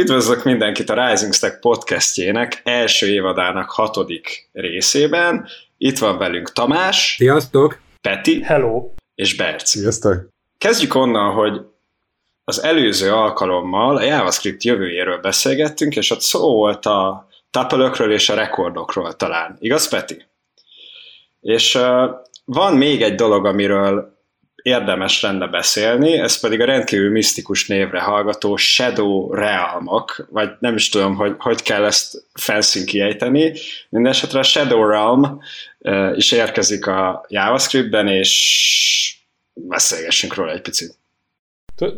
Üdvözlök mindenkit a Rising Stack podcastjének első évadának hatodik részében. Itt van velünk Tamás. Sziasztok! Peti. Hello! És Berci. Sziasztok! Kezdjük onnan, hogy az előző alkalommal a JavaScript jövőjéről beszélgettünk, és ott szó volt a tuple és a rekordokról talán. Igaz, Peti? És uh, van még egy dolog, amiről érdemes lenne beszélni, ez pedig a rendkívül misztikus névre hallgató Shadow Realmok, vagy nem is tudom, hogy hogy kell ezt fancy kiejteni. Mindenesetre a Shadow Realm is érkezik a JavaScriptben, és beszélgessünk róla egy picit.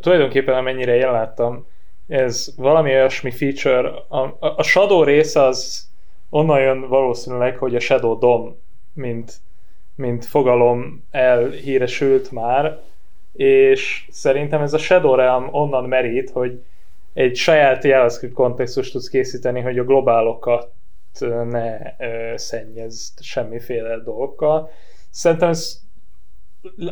Tulajdonképpen amennyire én láttam, ez valami olyasmi feature, a, a Shadow rész az onnan jön valószínűleg, hogy a Shadow DOM, mint mint fogalom elhíresült már, és szerintem ez a Shadow Realm onnan merít, hogy egy saját JavaScript kontextust tudsz készíteni, hogy a globálokat ne szennyezd semmiféle dolgokkal. Szerintem ez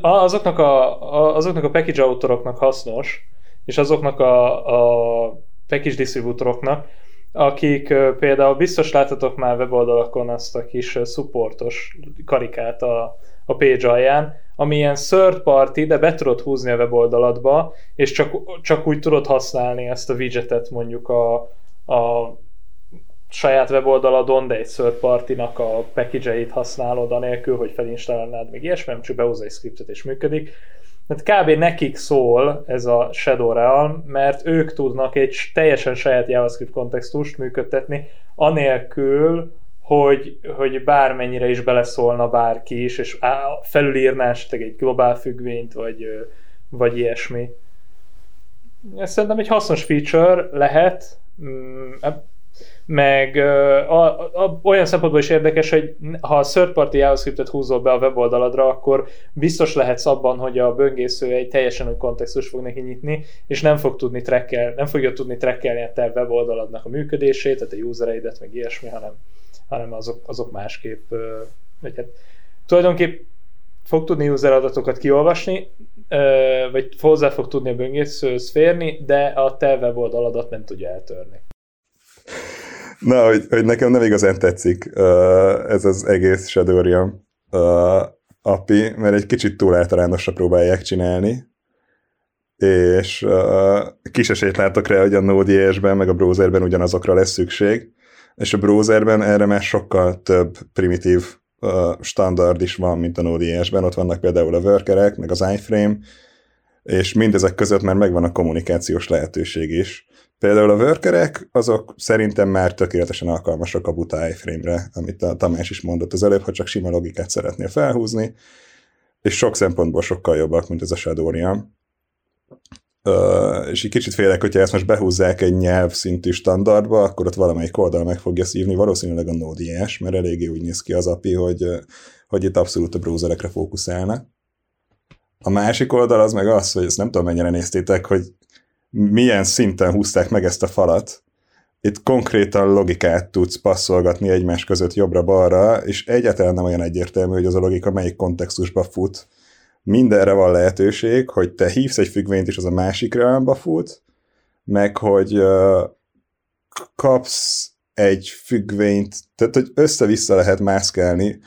azoknak a, azoknak a package autoroknak hasznos, és azoknak a, a package distributoroknak, akik például biztos láttatok már weboldalakon azt a kis supportos karikát a, a page alján, ami ilyen third party, de be tudod húzni a weboldalatba, és csak, csak úgy tudod használni ezt a widgetet mondjuk a, a saját weboldaladon, de egy third party-nak a package-eit használod, anélkül, hogy felinstalálnád még ilyesmi, nem csak behúzza egy scriptet és működik. Tehát kb. nekik szól ez a Shadow Realm, mert ők tudnak egy teljesen saját JavaScript kontextust működtetni, anélkül, hogy, hogy bármennyire is beleszólna bárki is, és felülírná esetleg egy globál függvényt, vagy, vagy ilyesmi. Ez szerintem egy hasznos feature lehet, mm, meg a, a, olyan szempontból is érdekes, hogy ha a third party JavaScriptet húzol be a weboldaladra, akkor biztos lehetsz abban, hogy a böngésző egy teljesen új kontextus fog neki nyitni, és nem fog tudni trekkel, nem fogja tudni trekkelni a te weboldalodnak a működését, tehát a usereidet, meg ilyesmi, hanem, hanem azok, azok másképp, vagy hát tulajdonképp fog tudni user adatokat kiolvasni, vagy hozzá fog tudni a böngészőhöz férni, de a te weboldaladat nem tudja eltörni. Na, hogy, hogy nekem nem igazán tetszik ez az egész Shadowrian uh, API, mert egy kicsit túl általánosra próbálják csinálni, és kis esélyt látok rá, hogy a Node.js-ben meg a browserben ugyanazokra lesz szükség, és a browserben erre már sokkal több primitív standard is van, mint a Node.js-ben, ott vannak például a workerek, meg az iframe, és mindezek között már megvan a kommunikációs lehetőség is. Például a workerek, azok szerintem már tökéletesen alkalmasak a buta iframe-re, amit a Tamás is mondott az előbb, ha csak sima logikát szeretnél felhúzni, és sok szempontból sokkal jobbak, mint ez a Shadowrian. És egy kicsit félek, hogyha ezt most behúzzák egy nyelv szintű standardba, akkor ott valamelyik oldal meg fogja szívni, valószínűleg a Node.js, mert eléggé úgy néz ki az API, hogy, hogy itt abszolút a browserekre fókuszálnak. A másik oldal az meg az, hogy ezt nem tudom mennyire néztétek, hogy milyen szinten húzták meg ezt a falat. Itt konkrétan logikát tudsz passzolgatni egymás között jobbra-balra, és egyáltalán nem olyan egyértelmű, hogy az a logika melyik kontextusba fut. Mindenre van lehetőség, hogy te hívsz egy függvényt, és az a másik realmba fut, meg hogy uh, kapsz egy függvényt, tehát hogy össze-vissza lehet mászkálni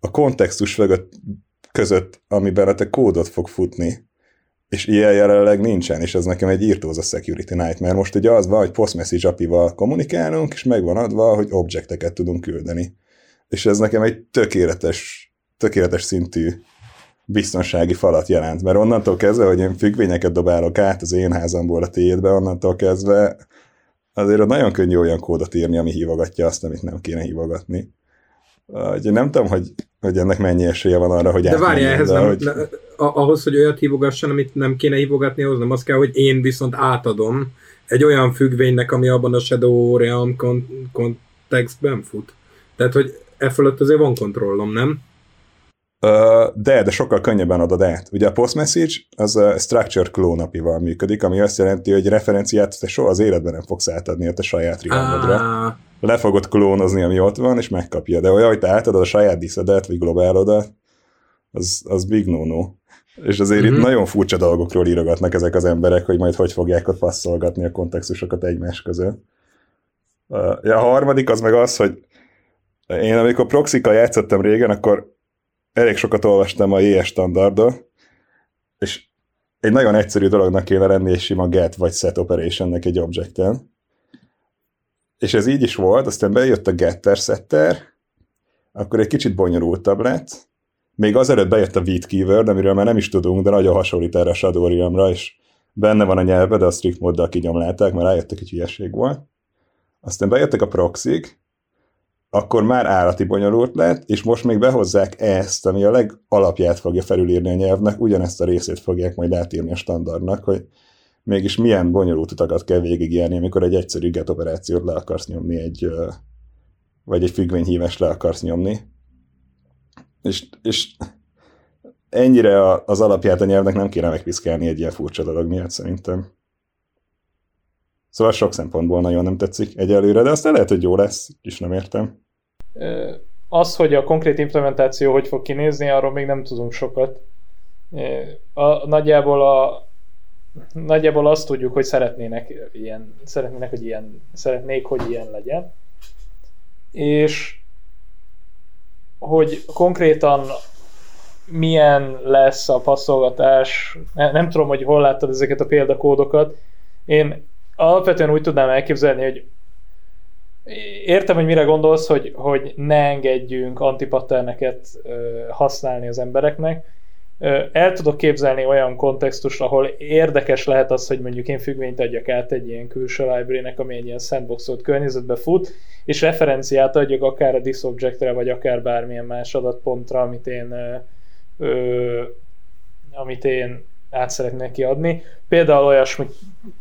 a kontextus között, amiben a te kódot fog futni és ilyen jelenleg nincsen, és ez nekem egy írtóz a security nightmare. Most ugye az van, hogy post-message API-val kommunikálunk, és megvan adva, hogy objecteket tudunk küldeni. És ez nekem egy tökéletes, tökéletes szintű biztonsági falat jelent, mert onnantól kezdve, hogy én függvényeket dobálok át az én házamból a tiédbe, onnantól kezdve azért nagyon könnyű olyan kódot írni, ami hívogatja azt, amit nem kéne hívogatni. Úgyhogy nem tudom, hogy, hogy ennek mennyi esélye van arra, hogy De várj, ehhez nem, hogy... ahhoz, hogy olyat hívogasson, amit nem kéne hívogatni, ahhoz nem az kell, hogy én viszont átadom egy olyan függvénynek, ami abban a Shadow Realm kontextben fut. Tehát, hogy e fölött azért van kontrollom, nem? de, de sokkal könnyebben adod át. Ugye a post message az a structure clone apival működik, ami azt jelenti, hogy referenciát te soha az életben nem fogsz átadni a te saját. Ah. Le fogod klónozni, ami ott van, és megkapja. De olyan, hogy te átadod a saját diszedet, vagy globálodat, az, az big no-no. És azért mm-hmm. itt nagyon furcsa dolgokról írogatnak ezek az emberek, hogy majd hogy fogják ott passzolgatni a kontextusokat egymás között. A harmadik az meg az, hogy én amikor proxikkal játszottam régen, akkor elég sokat olvastam a JS standardot, és egy nagyon egyszerű dolognak kéne lenni egy sima get vagy set operationnek egy objecten. És ez így is volt, aztán bejött a getter setter, akkor egy kicsit bonyolultabb lett, még azelőtt bejött a Vite keyword, amiről már nem is tudunk, de nagyon hasonlít erre a Shadowrium-ra, és benne van a nyelve, de a strict móddal kinyomlálták, mert rájöttek, hogy hülyeség volt. Aztán bejöttek a proxik, akkor már állati bonyolult lett, és most még behozzák ezt, ami a legalapját fogja felülírni a nyelvnek, ugyanezt a részét fogják majd átírni a standardnak, hogy mégis milyen bonyolult utakat kell végigjárni, amikor egy egyszerű get operációt le akarsz nyomni, egy, vagy egy függvényhívást le akarsz nyomni. És, és ennyire az alapját a nyelvnek nem kéne megpiszkálni egy ilyen furcsa dolog miatt szerintem. Szóval sok szempontból nagyon nem tetszik egyelőre, de aztán lehet, hogy jó lesz, és nem értem. Az, hogy a konkrét implementáció hogy fog kinézni, arról még nem tudunk sokat. A, nagyjából, a, nagyjából azt tudjuk, hogy szeretnének ilyen, szeretnének, hogy ilyen, szeretnék, hogy ilyen legyen. És hogy konkrétan milyen lesz a passzolgatás, nem tudom, hogy hol láttad ezeket a példakódokat. Én alapvetően úgy tudnám elképzelni, hogy értem, hogy mire gondolsz, hogy, hogy ne engedjünk antipatterneket használni az embereknek. El tudok képzelni olyan kontextust, ahol érdekes lehet az, hogy mondjuk én függvényt adjak át egy ilyen külső library-nek, ami egy ilyen sandboxolt környezetbe fut, és referenciát adjak akár a disobjectre, vagy akár bármilyen más adatpontra, amit én ö, amit én át szeretnék kiadni. Például olyasmi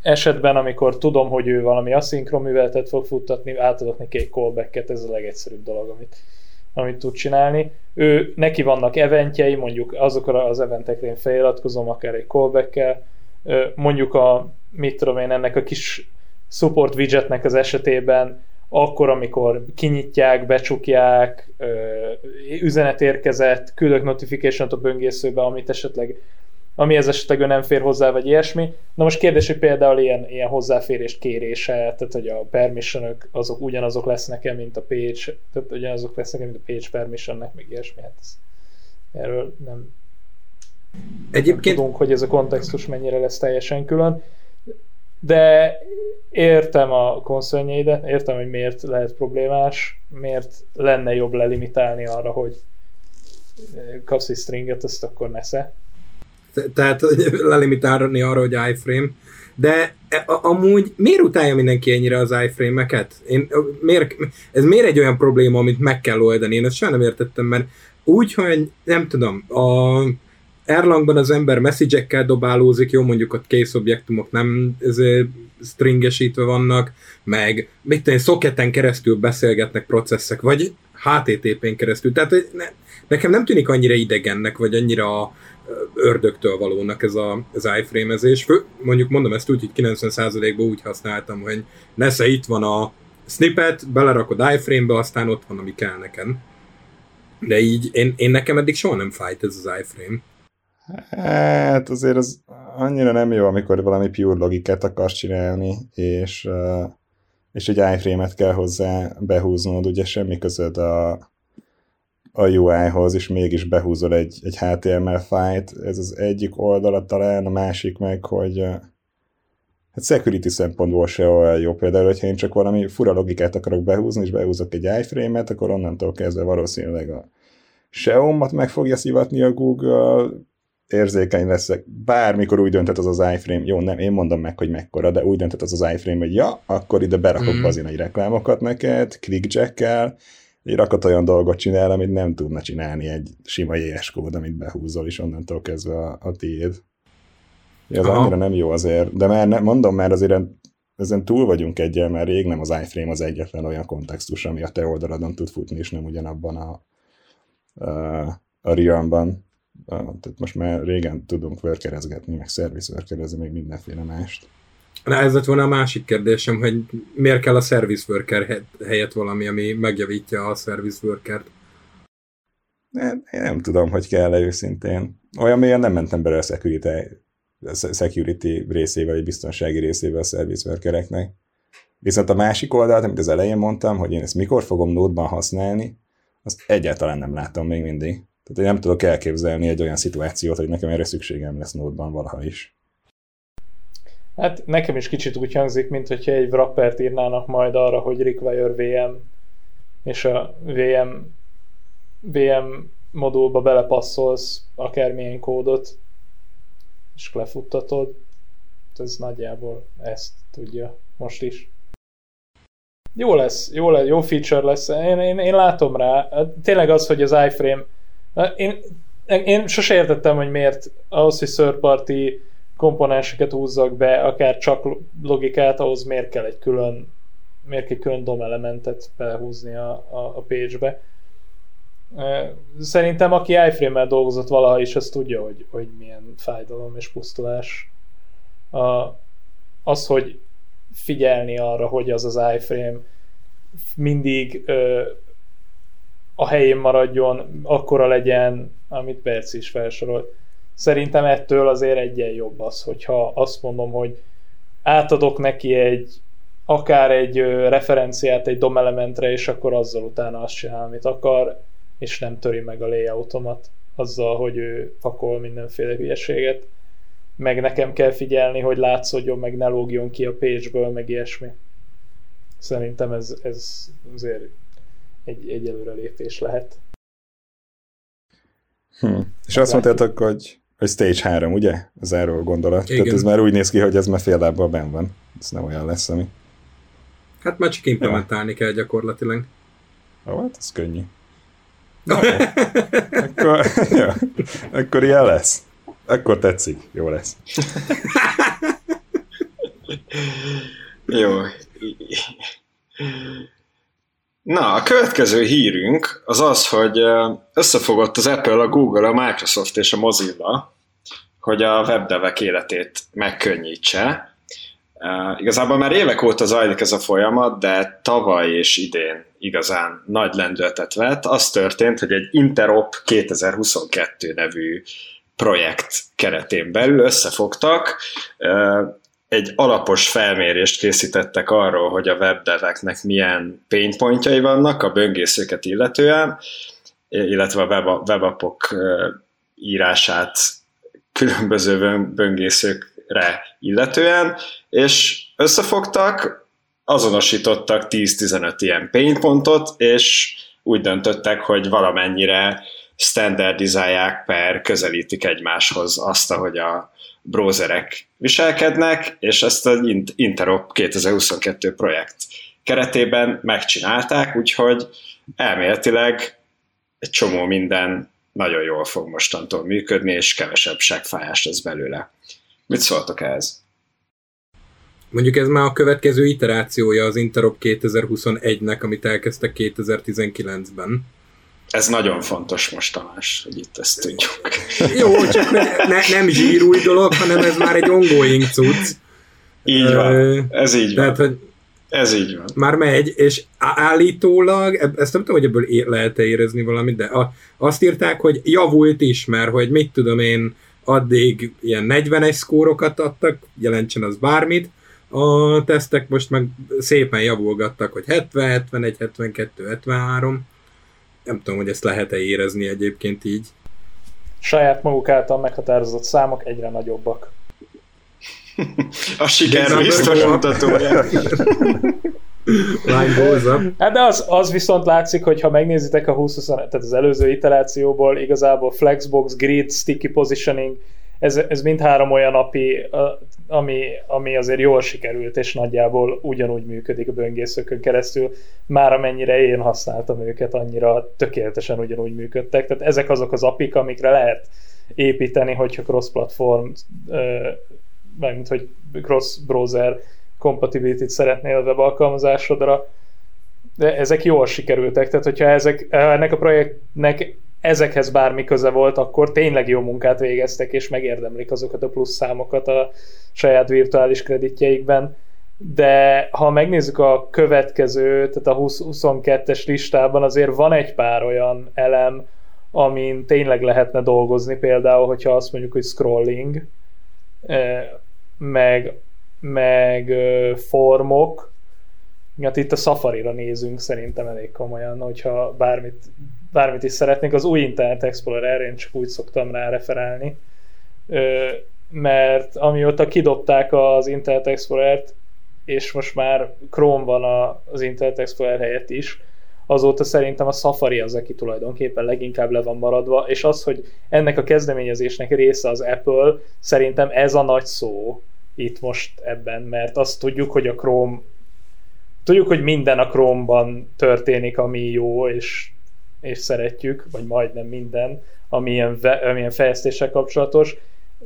esetben, amikor tudom, hogy ő valami aszinkron műveletet fog futtatni, átadok neki egy callback-et, ez a legegyszerűbb dolog, amit, amit tud csinálni. Ő, neki vannak eventjei, mondjuk azokra az eventekre én feliratkozom, akár egy callback mondjuk a, mit tudom én, ennek a kis support widgetnek az esetében akkor, amikor kinyitják, becsukják, üzenet érkezett, küldök notification-t a böngészőbe, amit esetleg ez esetleg ő nem fér hozzá, vagy ilyesmi. Na most kérdés, hogy például ilyen, ilyen hozzáférést kérése, tehát hogy a permission azok ugyanazok lesznek-e, mint a page, tehát ugyanazok lesznek mint a page permissionnek, meg ilyesmi, hát ez, erről nem, Egyébként... nem tudunk, hogy ez a kontextus mennyire lesz teljesen külön, de értem a konszörnyeidet, értem, hogy miért lehet problémás, miért lenne jobb lelimitálni arra, hogy kapsz egy stringet, azt akkor nesze tehát lelimitálni arra, hogy iframe, de e, amúgy miért utálja mindenki ennyire az iframe-eket? Én, miért, ez miért egy olyan probléma, amit meg kell oldani? Én ezt sem nem értettem, mert úgy, hogy nem tudom, a Erlangban az ember message dobálózik, jó, mondjuk ott case objektumok nem stringesítve vannak, meg mit tenni, szoketen keresztül beszélgetnek processzek, vagy HTTP-n keresztül. Tehát ne, nekem nem tűnik annyira idegennek, vagy annyira ördögtől valónak ez, a, az iframe-ezés. Mondjuk mondom ezt úgy, hogy 90%-ban úgy használtam, hogy nesze itt van a snippet, belerakod iframe-be, aztán ott van, ami kell nekem. De így én, én nekem eddig soha nem fájt ez az iframe. Hát azért az annyira nem jó, amikor valami pure logikát akarsz csinálni, és, és egy iframe-et kell hozzá behúznod, ugye semmi közöd a, a UI-hoz, és mégis behúzol egy, egy HTML fájt. Ez az egyik oldala talán, a másik meg, hogy hát security szempontból se olyan jó. Például, hogyha én csak valami fura logikát akarok behúzni, és behúzok egy iframe-et, akkor onnantól kezdve valószínűleg a SEO-mat meg fogja szivatni a Google, érzékeny leszek, bármikor úgy dönthet az az iframe, jó, nem, én mondom meg, hogy mekkora, de úgy dönthet az az iframe, hogy ja, akkor ide berakok mm. egy reklámokat neked, clickjack-kel, egy rakat olyan dolgot csinál, amit nem tudna csinálni egy sima JS kód, amit behúzol, és onnantól kezdve a, a tiéd. Ez Aha. annyira nem jó azért, de már ne, mondom, már azért ezen túl vagyunk egyel, mert rég nem az iframe az egyetlen olyan kontextus, ami a te oldaladon tud futni, és nem ugyanabban a, a, a realmban. Tehát most már régen tudunk workerezgetni, meg service workerezni, meg mindenféle mást. Ez lett volna a másik kérdésem, hogy miért kell a service worker helyett valami, ami megjavítja a service workert? Nem, én nem tudom, hogy kell-e őszintén. olyan mélyen nem mentem bele a security, a security részével, vagy biztonsági részével a service workereknek. Viszont a másik oldalt, amit az elején mondtam, hogy én ezt mikor fogom nódban használni, azt egyáltalán nem látom még mindig. Tehát én nem tudok elképzelni egy olyan szituációt, hogy nekem erre szükségem lesz nódban valaha is. Hát nekem is kicsit úgy hangzik, mint hogyha egy wrappert írnának majd arra, hogy require VM, és a VM, VM modulba belepasszolsz akármilyen kódot, és lefuttatod. Ez nagyjából ezt tudja most is. Jó lesz, jó, lesz, jó feature lesz. Én, én, én látom rá. Tényleg az, hogy az iframe én, én sose értettem, hogy miért ahhoz, hogy third party komponenseket húzzak be, akár csak logikát, ahhoz miért kell egy külön miért kell külön DOM elementet belehúzni a, a, a page-be. Szerintem aki iframe-mel dolgozott valaha is, az tudja, hogy, hogy milyen fájdalom és pusztulás. A, az, hogy figyelni arra, hogy az az iframe mindig ö, a helyén maradjon, akkora legyen, amit Perc is felsorolt. Szerintem ettől azért egyen jobb az, hogyha azt mondom, hogy átadok neki egy akár egy referenciát egy DOM elementre, és akkor azzal utána azt csinál, amit akar, és nem töri meg a layoutomat azzal, hogy ő fakol mindenféle hülyeséget. Meg nekem kell figyelni, hogy látszódjon, meg ne lógjon ki a page-ből, meg ilyesmi. Szerintem ez, ez azért egy, egy előrelépés lehet. Hm. És azt mondtátok, hogy, hogy Stage 3, ugye? Az erről gondolat. Igen. Tehát ez már úgy néz ki, hogy ez már fél lábbal benn van. Ez nem olyan lesz, ami... Hát már csak implementálni ja. kell gyakorlatilag. Ó, hát ez könnyű. No, akkor, ja, akkor ilyen lesz. Akkor tetszik. Jó lesz. Jó. Na, a következő hírünk az az, hogy összefogott az Apple, a Google, a Microsoft és a Mozilla, hogy a webdevek életét megkönnyítse. Uh, igazából már évek óta zajlik ez a folyamat, de tavaly és idén igazán nagy lendületet vett. Az történt, hogy egy Interop 2022 nevű projekt keretén belül összefogtak, egy alapos felmérést készítettek arról, hogy a webdeveknek milyen painpointjai vannak a böngészőket illetően, illetve a webapok írását különböző böngészőkre illetően, és összefogtak, azonosítottak 10-15 ilyen painpontot, és úgy döntöttek, hogy valamennyire standardizálják per közelítik egymáshoz azt, ahogy a browserek viselkednek, és ezt az Interop 2022 projekt keretében megcsinálták, úgyhogy elméletileg egy csomó minden nagyon jól fog mostantól működni, és kevesebb segfájás lesz belőle. Mit szóltok ehhez? Mondjuk ez már a következő iterációja az Interop 2021-nek, amit elkezdtek 2019-ben. Ez nagyon fontos most, Tamás, hogy itt ezt tudjuk. Jó, csak ne, nem zsírúj dolog, hanem ez már egy ongoing cucc. Így van, ez így van. Tehát, hogy ez így van. Már megy, és állítólag, ezt nem tudom, hogy ebből lehet-e érezni valamit, de azt írták, hogy javult is, mert hogy mit tudom én, addig ilyen 40-es szkórokat adtak, jelentsen az bármit, a tesztek most meg szépen javulgattak, hogy 70, 71, 72, 73, nem tudom, hogy ezt lehet-e érezni egyébként így. Saját maguk által meghatározott számok egyre nagyobbak. A siker biztos mutatója. hát de az, az viszont látszik, hogy ha megnézitek a 20 tehát az előző iterációból, igazából Flexbox, Grid, Sticky Positioning, ez, ez mindhárom olyan API, ami, ami azért jól sikerült, és nagyjából ugyanúgy működik a böngészőkön keresztül. Már amennyire én használtam őket, annyira tökéletesen ugyanúgy működtek. Tehát ezek azok az apik, amikre lehet építeni, hogyha cross-platform, mint hogy cross-browser compatibility-t szeretnél a web alkalmazásodra, de ezek jól sikerültek, tehát hogyha ezek, ennek a projektnek ezekhez bármi köze volt, akkor tényleg jó munkát végeztek, és megérdemlik azokat a plusz számokat a saját virtuális kreditjeikben. De ha megnézzük a következő, tehát a 20, 22-es listában azért van egy pár olyan elem, amin tényleg lehetne dolgozni, például, hogyha azt mondjuk, hogy scrolling, meg, meg formok, hát itt a Safari-ra nézünk szerintem elég komolyan, hogyha bármit, bármit is szeretnénk. Az új Internet Explorer, én csak úgy szoktam rá referálni, mert amióta kidobták az Internet Explorer-t, és most már Chrome van az Internet Explorer helyett is, azóta szerintem a Safari az, aki tulajdonképpen leginkább le van maradva, és az, hogy ennek a kezdeményezésnek része az Apple, szerintem ez a nagy szó itt most ebben, mert azt tudjuk, hogy a Chrome tudjuk, hogy minden a Chrome-ban történik, ami jó, és, és szeretjük, vagy majdnem minden, ami ilyen, ami ilyen fejlesztéssel kapcsolatos.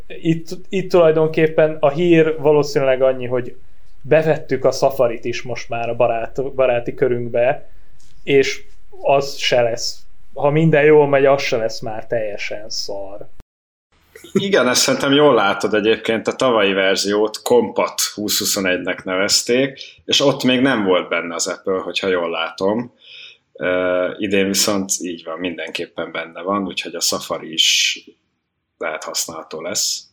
Itt, itt tulajdonképpen a hír valószínűleg annyi, hogy bevettük a Safari-t is most már a barát, baráti körünkbe, és az se lesz. Ha minden jól megy, az se lesz már teljesen szar. Igen, ezt szerintem jól látod egyébként, a tavalyi verziót Kompat 2021-nek nevezték, és ott még nem volt benne az Apple, hogyha jól látom. Uh, idén viszont így van, mindenképpen benne van, úgyhogy a Safari is lehet használható lesz.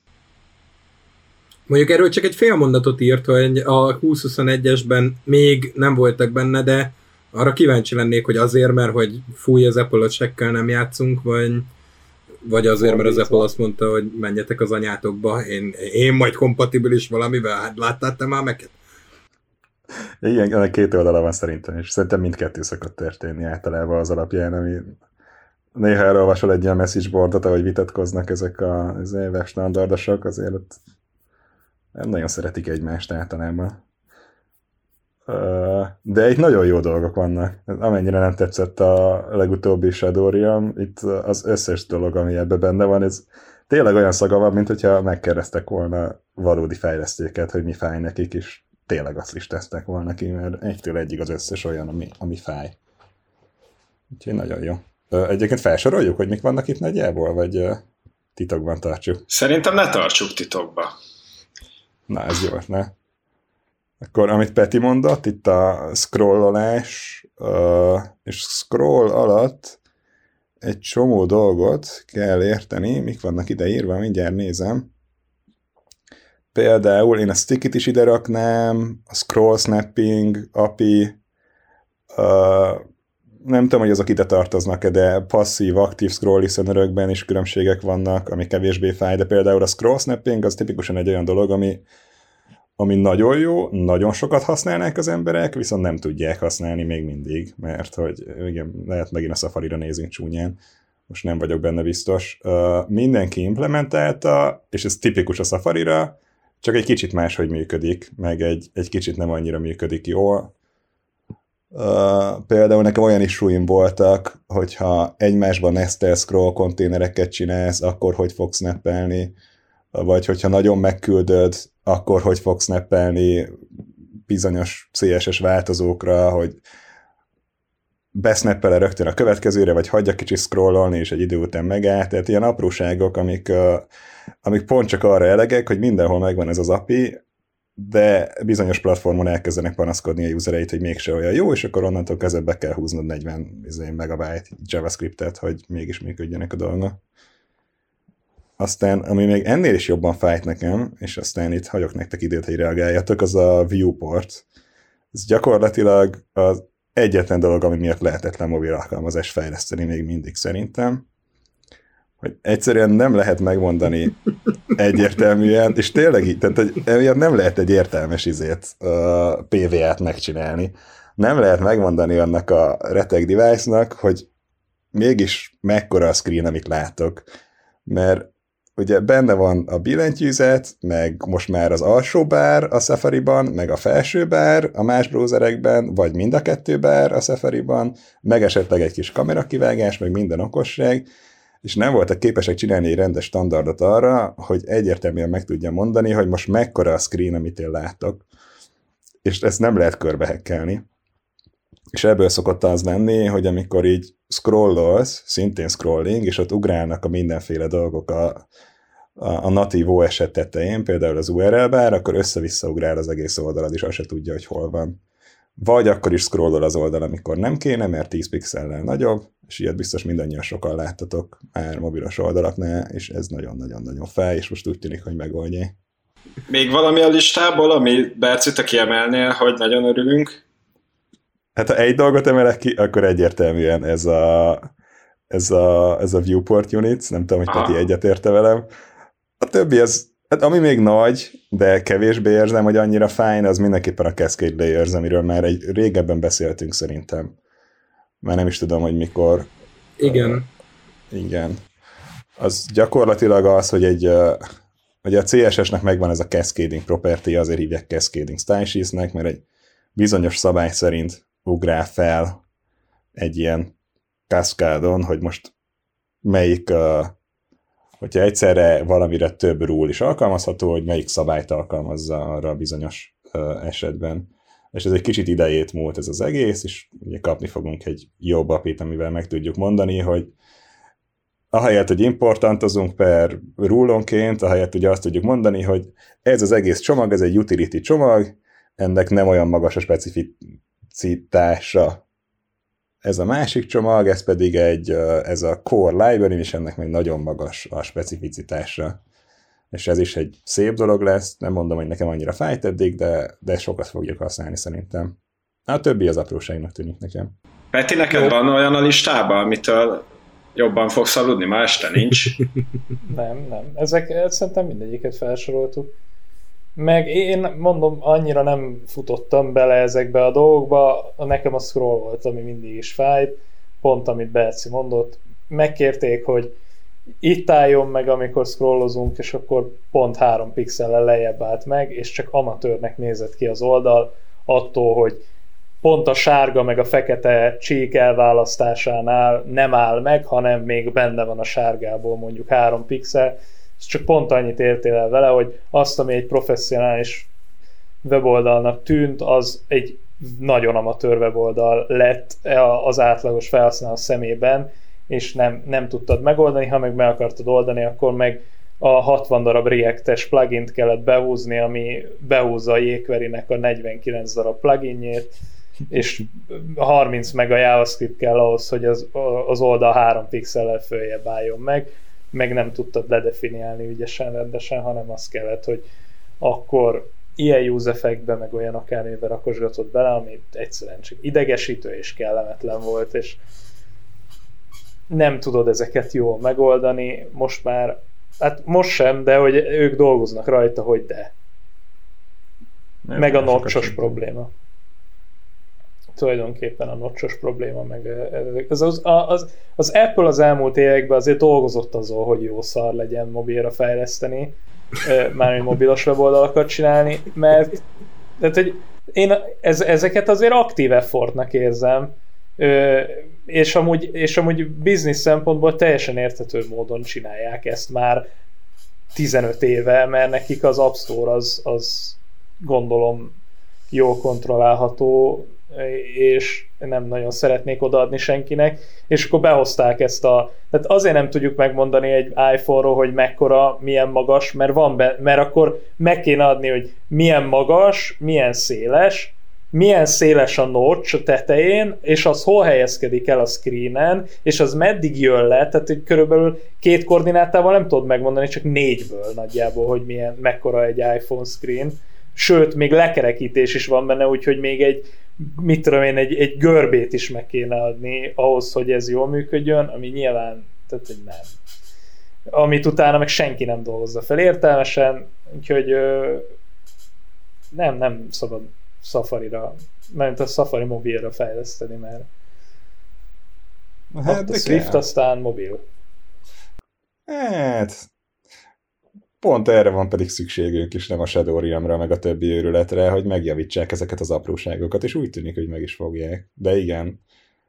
Mondjuk erről csak egy fél mondatot írt, hogy a 2021-esben még nem voltak benne, de arra kíváncsi lennék, hogy azért, mert hogy fúj az Apple sekkel nem játszunk, vagy, vagy azért, mert az Apple azt mondta, hogy menjetek az anyátokba, én, én majd kompatibilis valamivel, hát láttál te már meket? Igen, ennek két oldala van szerintem, és szerintem mindkettő szokott történni általában az alapján, ami néha elolvasol egy ilyen message boardot, ahogy vitatkoznak ezek a, az évek standardosok, azért ott nem nagyon szeretik egymást általában. De itt nagyon jó dolgok vannak. Amennyire nem tetszett a legutóbbi Shadowrium, itt az összes dolog, ami ebben benne van, ez tényleg olyan szaga van, mint hogyha megkérdeztek volna valódi fejlesztőket, hogy mi fáj nekik, és tényleg azt listázták volna ki, mert egytől egyig az összes olyan, ami, ami fáj. Úgyhogy nagyon jó. Egyébként felsoroljuk, hogy mik vannak itt nagyjából, vagy titokban tartsuk? Szerintem ne tartsuk titokba. Na, ez jó, ne? Akkor amit Peti mondott, itt a scrollolás, és scroll alatt egy csomó dolgot kell érteni, mik vannak ide írva, mindjárt nézem. Például én a stickit is ide raknám, a scroll snapping, API, uh, nem tudom, hogy azok ide tartoznak-e, de passzív, aktív scroll listenerökben is különbségek vannak, ami kevésbé fáj, de például a scroll snapping az tipikusan egy olyan dolog, ami ami nagyon jó, nagyon sokat használnák az emberek, viszont nem tudják használni még mindig, mert hogy igen, lehet megint a Safari-ra nézünk csúnyán, most nem vagyok benne biztos. Uh, mindenki implementálta, és ez tipikus a Safari-ra, csak egy kicsit máshogy működik, meg egy, egy kicsit nem annyira működik jól. Uh, például nekem olyan is voltak, hogyha egymásban nestel scroll konténereket csinálsz, akkor hogy fogsz snappelni, vagy hogyha nagyon megküldöd, akkor hogy fogsz snappelni bizonyos CSS változókra, hogy besnappel rögtön a következőre, vagy hagyja kicsit scrollolni, és egy idő után megáll. Tehát ilyen apróságok, amik, amik pont csak arra elegek, hogy mindenhol megvan ez az API, de bizonyos platformon elkezdenek panaszkodni a usereit, hogy mégse olyan jó, és akkor onnantól kezdve be kell húznod 40 izé, megabyte JavaScriptet, hogy mégis működjenek a dolgok. Aztán, ami még ennél is jobban fájt nekem, és aztán itt hagyok nektek időt, hogy reagáljatok, az a viewport. Ez gyakorlatilag az egyetlen dolog, ami miatt lehetetlen mobil alkalmazás fejleszteni még mindig szerintem, hogy egyszerűen nem lehet megmondani egyértelműen, és tényleg így, tehát hogy emiatt nem lehet egy értelmes izét, uh, PVA-t megcsinálni. Nem lehet megmondani annak a reteg device-nak, hogy mégis mekkora a screen, amit látok. Mert ugye benne van a billentyűzet, meg most már az alsó bár a Safari-ban, meg a felső bár a más browserekben, vagy mind a kettő bár a Safari-ban, meg esetleg egy kis kamerakivágás, meg minden okosság, és nem voltak képesek csinálni egy rendes standardot arra, hogy egyértelműen meg tudja mondani, hogy most mekkora a screen, amit én látok. És ezt nem lehet körbehekkelni. És ebből szokott az lenni, hogy amikor így scrollolsz, szintén scrolling, és ott ugrálnak a mindenféle dolgok a, a, a natív OS tetején, például az URL bár, akkor össze-vissza ugrál az egész oldalad, és azt se tudja, hogy hol van. vagy akkor is scrollol az oldal, amikor nem kéne, mert 10 pixellel nagyobb, és ilyet biztos mindannyian sokan láttatok már mobilos oldalaknál, és ez nagyon-nagyon-nagyon fáj, és most úgy tűnik, hogy megoldja. Még valami a listából, ami Berci, te kiemelnél, hogy nagyon örülünk? Hát ha egy dolgot emelek ki, akkor egyértelműen ez a, ez a, ez a viewport units, nem tudom, hogy Peti ah. egyetérte velem. A többi az, hát ami még nagy, de kevésbé érzem, hogy annyira fájn, az mindenképpen a Cascade Layers, amiről már egy régebben beszéltünk szerintem. Már nem is tudom, hogy mikor. Igen. Uh, igen. Az gyakorlatilag az, hogy egy uh, hogy a CSS-nek megvan ez a cascading property, azért hívják cascading style mert egy bizonyos szabály szerint ugrál fel egy ilyen kaszkádon, hogy most melyik, uh, hogyha egyszerre valamire több rule is alkalmazható, hogy melyik szabályt alkalmazza arra bizonyos esetben. És ez egy kicsit idejét múlt ez az egész, és ugye kapni fogunk egy jobb apit, amivel meg tudjuk mondani, hogy ahelyett, hogy importantozunk per rulonként, ahelyett ugye azt tudjuk mondani, hogy ez az egész csomag, ez egy utility csomag, ennek nem olyan magas a specificitása. Ez a másik csomag, ez pedig egy, ez a core library, és ennek még nagyon magas a specificitása. És ez is egy szép dolog lesz, nem mondom, hogy nekem annyira fájt eddig, de, de sokat fogjuk használni szerintem. A többi az apróságnak tűnik nekem. Peti, neked Jó. van olyan a listában, amitől jobban fogsz aludni, ma este nincs? nem, nem. Ezek szerintem mindegyiket felsoroltuk. Meg én mondom, annyira nem futottam bele ezekbe a dolgokba, nekem a scroll volt, ami mindig is fájt, pont amit Berci mondott. Megkérték, hogy itt álljon meg, amikor scrollozunk, és akkor pont három pixellel lejjebb állt meg, és csak amatőrnek nézett ki az oldal, attól, hogy pont a sárga meg a fekete csík elválasztásánál nem áll meg, hanem még benne van a sárgából mondjuk három pixel, és csak pont annyit értél el vele, hogy azt, ami egy professzionális weboldalnak tűnt, az egy nagyon amatőr weboldal lett az átlagos felhasználó szemében, és nem, nem tudtad megoldani, ha meg meg akartad oldani, akkor meg a 60 darab React-es plugint kellett behúzni, ami behúzza a jégverinek a 49 darab pluginjét, és 30 meg a JavaScript kell ahhoz, hogy az, az oldal 3 pixellel följebb álljon meg, meg nem tudtad ledefiniálni ügyesen, rendesen, hanem az kellett, hogy akkor ilyen use effectbe, meg olyan akármiben rakosgatott bele, ami egyszerűen csak idegesítő és kellemetlen volt, és nem tudod ezeket jól megoldani, most már, hát most sem, de hogy ők dolgoznak rajta, hogy de. Nem, meg a nocsos probléma tulajdonképpen a nocsos probléma, meg ez az, az, az Apple az elmúlt években azért dolgozott azon, hogy jó szar legyen mobilra fejleszteni, már mobilos weboldalakat csinálni, mert tehát, hogy én ez, ezeket azért aktív effortnak érzem, és amúgy, és amúgy biznisz szempontból teljesen értető módon csinálják ezt már 15 éve, mert nekik az App Store az, az gondolom jól kontrollálható, és nem nagyon szeretnék odaadni senkinek, és akkor behozták ezt a... Tehát azért nem tudjuk megmondani egy iPhone-ról, hogy mekkora, milyen magas, mert van be, mert akkor meg kéne adni, hogy milyen magas, milyen széles, milyen széles a notch a tetején, és az hol helyezkedik el a screenen, és az meddig jön le, tehát hogy körülbelül két koordinátával nem tudod megmondani, csak négyből nagyjából, hogy milyen, mekkora egy iPhone screen. Sőt, még lekerekítés is van benne, úgyhogy még egy, mit tudom én, egy, egy görbét is meg kéne adni ahhoz, hogy ez jól működjön, ami nyilván, tehát hogy nem. Amit utána meg senki nem dolgozza fel értelmesen, úgyhogy ö, nem, nem szabad Safari-ra, mert a Safari mobilra fejleszteni, mert hát, a Swift kell. aztán mobil. Hát, pont erre van pedig szükségünk is, nem a Shadowriamra, meg a többi őrületre, hogy megjavítsák ezeket az apróságokat, és úgy tűnik, hogy meg is fogják. De igen.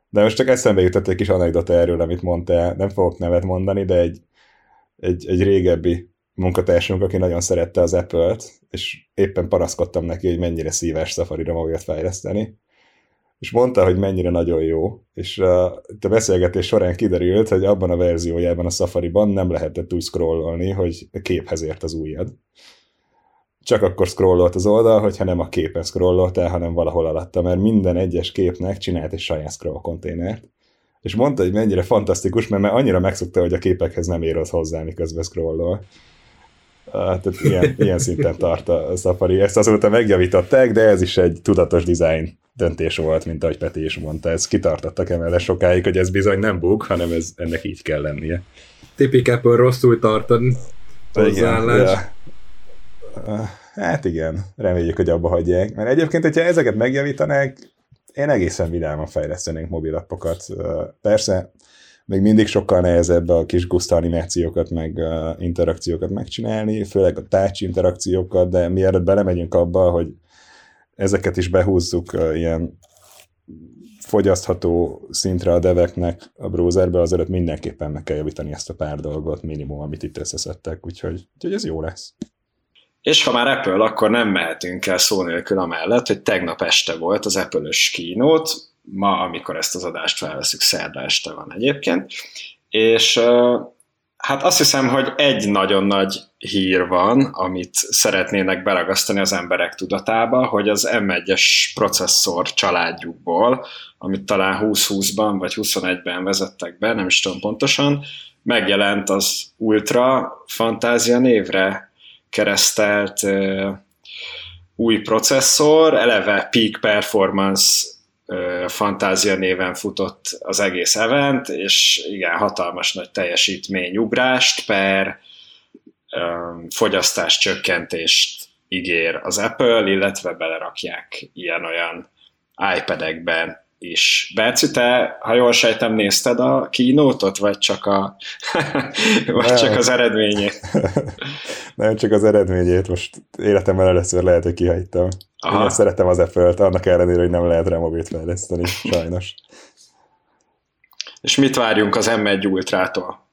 De most csak eszembe jutott egy kis anekdota erről, amit mondtál. Nem fogok nevet mondani, de egy, egy, egy régebbi munkatársunk, aki nagyon szerette az Apple-t, és éppen paraszkodtam neki, hogy mennyire szíves Safari-ra fejleszteni és mondta, hogy mennyire nagyon jó, és a beszélgetés során kiderült, hogy abban a verziójában a Safari-ban nem lehetett úgy scrollolni, hogy képhez ért az ujjad. csak akkor scrollolt az oldal, hogyha nem a képen scrolloltál, hanem valahol alatta, mert minden egyes képnek csinált egy saját scroll konténert. És mondta, hogy mennyire fantasztikus, mert már annyira megszokta, hogy a képekhez nem ér az hozzá, miközben scrollol. Tehát ilyen, ilyen szinten tart a Safari. Ezt azóta megjavították, de ez is egy tudatos design döntés volt, mint ahogy Peti is mondta. Ez kitartottak emellett sokáig, hogy ez bizony nem bug, hanem ez, ennek így kell lennie. Tipik Apple rosszul tartod hozzáállás. Ja. Hát igen, reméljük, hogy abba hagyják. Mert egyébként, hogyha ezeket megjavítanák, én egészen vidáman fejlesztenénk mobilappokat. Persze, még mindig sokkal nehezebb a kis guszta animációkat, meg interakciókat megcsinálni, főleg a touch interakciókat, de mielőtt belemegyünk abba, hogy ezeket is behúzzuk ilyen fogyasztható szintre a deveknek a browserbe, azelőtt mindenképpen meg kell javítani ezt a pár dolgot, minimum, amit itt összeszedtek, úgyhogy, úgyhogy ez jó lesz. És ha már Apple, akkor nem mehetünk el szó nélkül amellett, hogy tegnap este volt az Apple-ös kínót, ma, amikor ezt az adást felveszünk, szerda este van egyébként, és hát azt hiszem, hogy egy nagyon nagy hír van, amit szeretnének beragasztani az emberek tudatába, hogy az M1-es processzor családjukból, amit talán 2020-ban vagy 21-ben vezettek be, nem is tudom pontosan, megjelent az Ultra Fantázia névre keresztelt új processzor, eleve Peak Performance Fantázia néven futott az egész event, és igen, hatalmas nagy teljesítményugrást per fogyasztás csökkentést ígér az Apple, illetve belerakják ilyen-olyan iPad-ekben is. Berci, te, ha jól sejtem, nézted a kínótot, vagy csak, a, vagy csak az eredményét? Nem, csak az eredményét. Most életemben először lehet, hogy kihagytam. Aha. Én szeretem az Apple-t, annak ellenére, hogy nem lehet rá mobilt fejleszteni, sajnos. És mit várjunk az M1 Ultrától?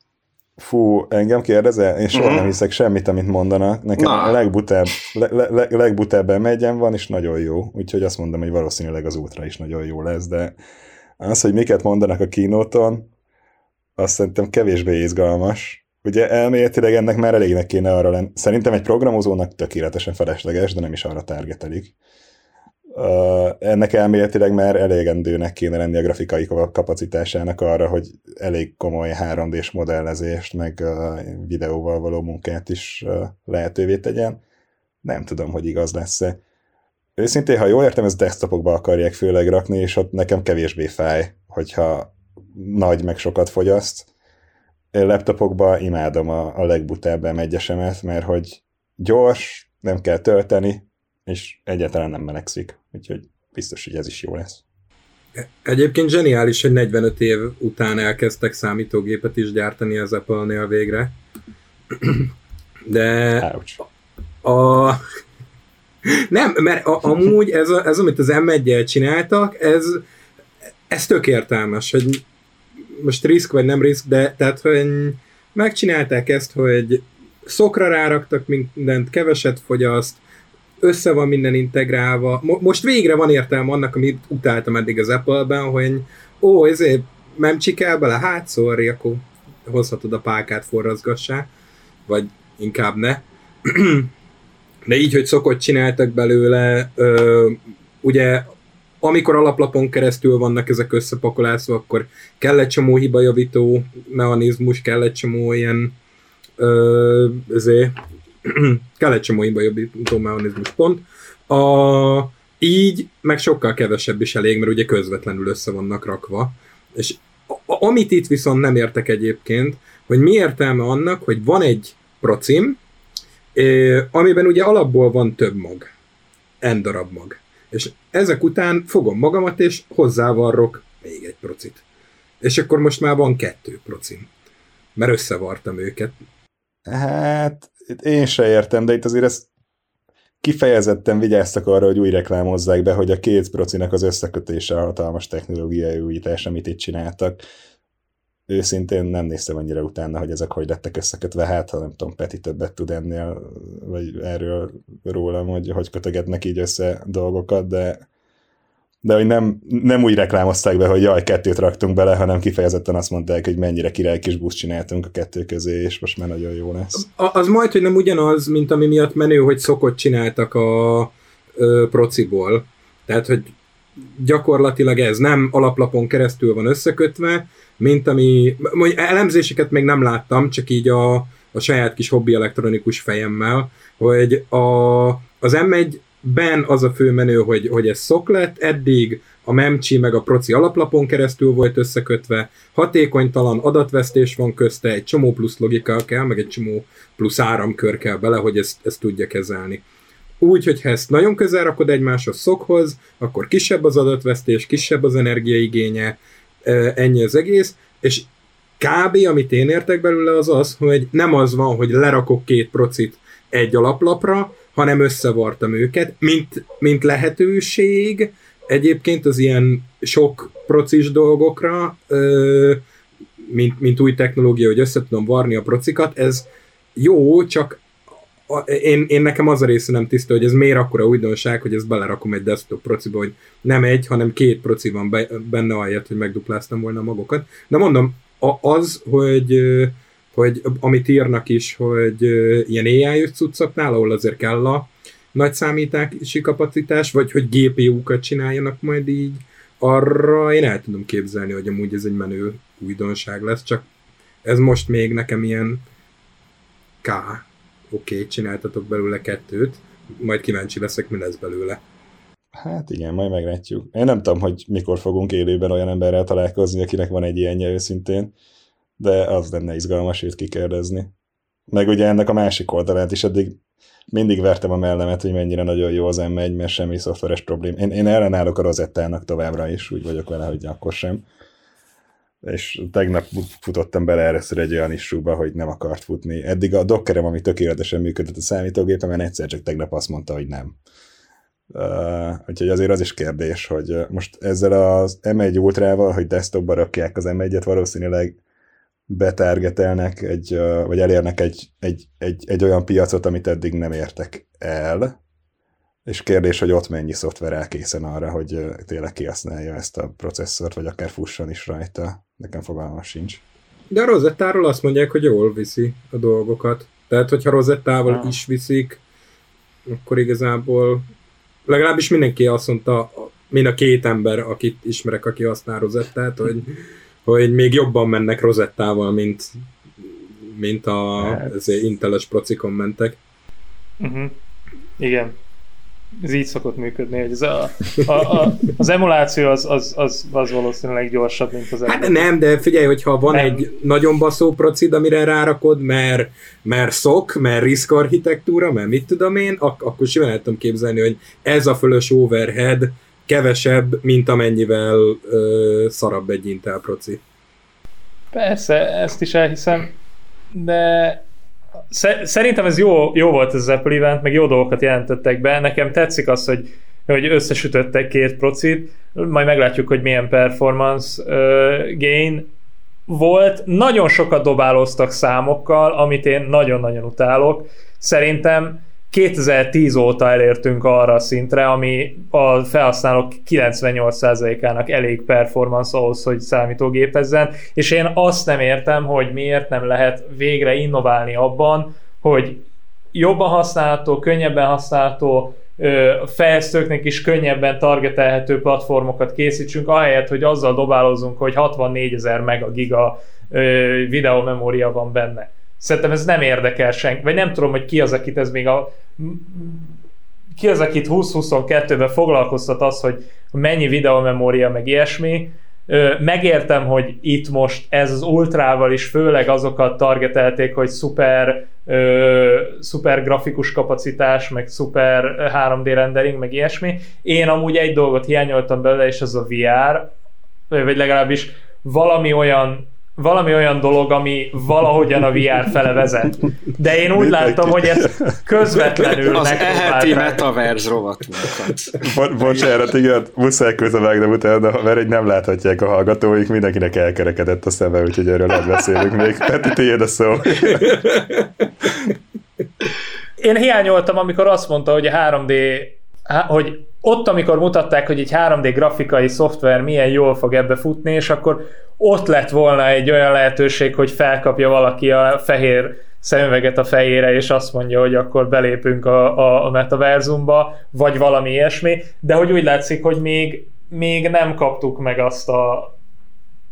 Fú, engem kérdezel? Én soha uh-huh. nem hiszek semmit, amit mondanak. Nekem Na. a legbutább, le, le, legbutább M1 van, és nagyon jó. Úgyhogy azt mondom, hogy valószínűleg az Ultra is nagyon jó lesz, de az, hogy miket mondanak a kínóton, azt szerintem kevésbé izgalmas. Ugye elméletileg ennek már elégnek kéne arra lenni. Szerintem egy programozónak tökéletesen felesleges, de nem is arra targetelik. Ennek elméletileg már elégendőnek kéne lenni a grafikai kapacitásának arra, hogy elég komoly 3D-s modellezést, meg videóval való munkát is lehetővé tegyen. Nem tudom, hogy igaz lesz-e. Őszintén, ha jól értem, ezt desktopokba akarják főleg rakni, és ott nekem kevésbé fáj, hogyha nagy meg sokat fogyaszt. Laptopokba imádom a, a legbutább m mert hogy gyors, nem kell tölteni, és egyáltalán nem melegszik, úgyhogy biztos, hogy ez is jó lesz. Egyébként zseniális, hogy 45 év után elkezdtek számítógépet is gyártani az Apple-nél végre. De Ouch. a... Nem, mert a, amúgy ez, a, ez, amit az M1-jel csináltak, ez, ez tök értelmes, hogy most risk vagy nem risk, de tehát, hogy megcsinálták ezt, hogy szokra ráraktak mindent, keveset fogyaszt, össze van minden integrálva. Mo- most végre van értelme annak, amit utáltam eddig az Apple-ben, hogy ó, ezért nem csikál bele, hát sorry, akkor hozhatod a pálkát, forrazgassá, vagy inkább ne. De így, hogy szokott csináltak belőle, ö, ugye amikor alaplapon keresztül vannak ezek összepakolásva, akkor kell egy csomó hibajavító mechanizmus, kell egy csomó ilyen ö, ezért, kell egy csomó hibajavító mechanizmus pont. A, így meg sokkal kevesebb is elég, mert ugye közvetlenül össze vannak rakva. És a, amit itt viszont nem értek egyébként, hogy mi értelme annak, hogy van egy procim, amiben ugye alapból van több mag, n darab mag. És ezek után fogom magamat, és hozzávarrok még egy procit. És akkor most már van kettő procim. Mert összevartam őket. Hát, én se értem, de itt azért ezt kifejezetten vigyáztak arra, hogy úgy reklámozzák be, hogy a két procinak az összekötése a hatalmas technológiai újítás, amit itt csináltak. Őszintén nem néztem annyira utána, hogy ezek hogy lettek összekötve, hát ha nem tudom, Peti többet tud ennél, vagy erről rólam, hogy hogy kötögetnek így össze dolgokat, de, de hogy nem, nem úgy reklámozták be, hogy jaj, kettőt raktunk bele, hanem kifejezetten azt mondták, hogy mennyire király kis buszt csináltunk a kettő közé, és most már nagyon jó lesz. Az majd, hogy nem ugyanaz, mint ami miatt menő, hogy szokott csináltak a ö, prociból. Tehát, hogy gyakorlatilag ez nem alaplapon keresztül van összekötve, mint ami, mondjuk elemzéseket még nem láttam, csak így a, a saját kis hobbi elektronikus fejemmel, hogy a, az M1 ben az a fő menő, hogy, hogy ez szok lett, eddig a memcsi meg a proci alaplapon keresztül volt összekötve, hatékonytalan adatvesztés van közte, egy csomó plusz logika kell, meg egy csomó plusz áramkör kell bele, hogy ezt, ezt tudja kezelni. Úgy, hogy ha ezt nagyon közel rakod egymáshoz szokhoz, akkor kisebb az adatvesztés, kisebb az energiaigénye, ennyi az egész, és kb. amit én értek belőle az az, hogy nem az van, hogy lerakok két procit egy alaplapra, hanem összevartam őket, mint, mint lehetőség, egyébként az ilyen sok procis dolgokra, mint, mint új technológia, hogy össze tudom varni a procikat, ez jó, csak én, én nekem az a része nem tiszta, hogy ez miért akkora újdonság, hogy ezt belerakom egy desktop prociba, hogy nem egy, hanem két proci van be, benne ahelyett, hogy megdupláztam volna a magokat. De mondom, az, hogy hogy amit írnak is, hogy ilyen AI-os cuccoknál, ahol azért kell a nagy számítási kapacitás, vagy hogy GPU-kat csináljanak majd így, arra én el tudom képzelni, hogy amúgy ez egy menő újdonság lesz, csak ez most még nekem ilyen K. Oké, okay, csináltatok belőle kettőt, majd kíváncsi leszek, mi lesz belőle. Hát igen, majd meglátjuk. Én nem tudom, hogy mikor fogunk élőben olyan emberrel találkozni, akinek van egy ilyenje őszintén de az lenne izgalmas őt kikérdezni. Meg ugye ennek a másik oldalát is eddig mindig vertem a mellemet, hogy mennyire nagyon jó az M1, mert semmi szoftveres problém. Én, én ellenállok a rozettának továbbra is, úgy vagyok vele, hogy akkor sem. És tegnap futottam bele először egy olyan isúba, hogy nem akart futni. Eddig a dockerem, ami tökéletesen működött a számítógépemen, egyszer csak tegnap azt mondta, hogy nem. Uh, úgyhogy azért az is kérdés, hogy most ezzel az M1 Ultrával, hogy desktopba rakják az M1-et, valószínűleg betergetelnek, egy, vagy elérnek egy, egy, egy, egy olyan piacot, amit eddig nem értek el, és kérdés, hogy ott mennyi szoftver elkészen arra, hogy tényleg kihasználja ezt a processzort, vagy akár fusson is rajta. Nekem fogalmam sincs. De a rozettáról azt mondják, hogy jól viszi a dolgokat. Tehát, hogyha rozettával ah. is viszik, akkor igazából legalábbis mindenki azt mondta, mind a két ember, akit ismerek, aki használ rozettát, hogy hogy még jobban mennek rozettával, mint, mint a hát. inteles procikon mentek. Uh-huh. Igen. Ez így szokott működni, hogy ez a, a, a, az emuláció az, az, az, az valószínűleg gyorsabb, mint az Hát nem, de figyelj, hogyha van nem. egy nagyon baszó procid, amire rárakod, mert, mert szok, mert risk architektúra, mert mit tudom én, ak- akkor simán el tudom képzelni, hogy ez a fölös overhead kevesebb, mint amennyivel ö, szarabb egy Intel proci. Persze, ezt is elhiszem, de szerintem ez jó, jó volt ez az Apple event, meg jó dolgokat jelentettek be. Nekem tetszik az, hogy, hogy összesütöttek két procit, majd meglátjuk, hogy milyen performance uh, gain volt. Nagyon sokat dobálóztak számokkal, amit én nagyon-nagyon utálok. Szerintem 2010 óta elértünk arra a szintre, ami a felhasználók 98%-ának elég performance ahhoz, hogy számítógépezzen, és én azt nem értem, hogy miért nem lehet végre innoválni abban, hogy jobban használható, könnyebben használható, fejlesztőknek is könnyebben targetelhető platformokat készítsünk, ahelyett, hogy azzal dobálozunk, hogy 64 ezer megagiga videómemória van benne. Szerintem ez nem érdekel senki, vagy nem tudom, hogy ki az, akit ez még a ki az, akit 2022-ben foglalkoztat az, hogy mennyi videomemória, meg ilyesmi. Megértem, hogy itt most ez az ultrával is főleg azokat targetelték, hogy szuper, szuper grafikus kapacitás, meg szuper 3D rendering, meg ilyesmi. Én amúgy egy dolgot hiányoltam belőle, és az a VR, vagy legalábbis valami olyan valami olyan dolog, ami valahogyan a VR fele vezet. De én úgy láttam, hogy ez közvetlenül Az eheti metaverse rovatunkat. Bo- bocsánat, igen, muszáj közbevágnom utána, mert egy nem láthatják a hallgatóik, mindenkinek elkerekedett a szeme, úgyhogy erről nem beszélünk még. Peti, tiéd a szó. Én hiányoltam, amikor azt mondta, hogy a 3D hogy ott, amikor mutatták, hogy egy 3D grafikai szoftver milyen jól fog ebbe futni, és akkor ott lett volna egy olyan lehetőség, hogy felkapja valaki a fehér szemüveget a fejére, és azt mondja, hogy akkor belépünk a, a, a metaverzumba, vagy valami ilyesmi, de hogy úgy látszik, hogy még, még nem kaptuk meg azt a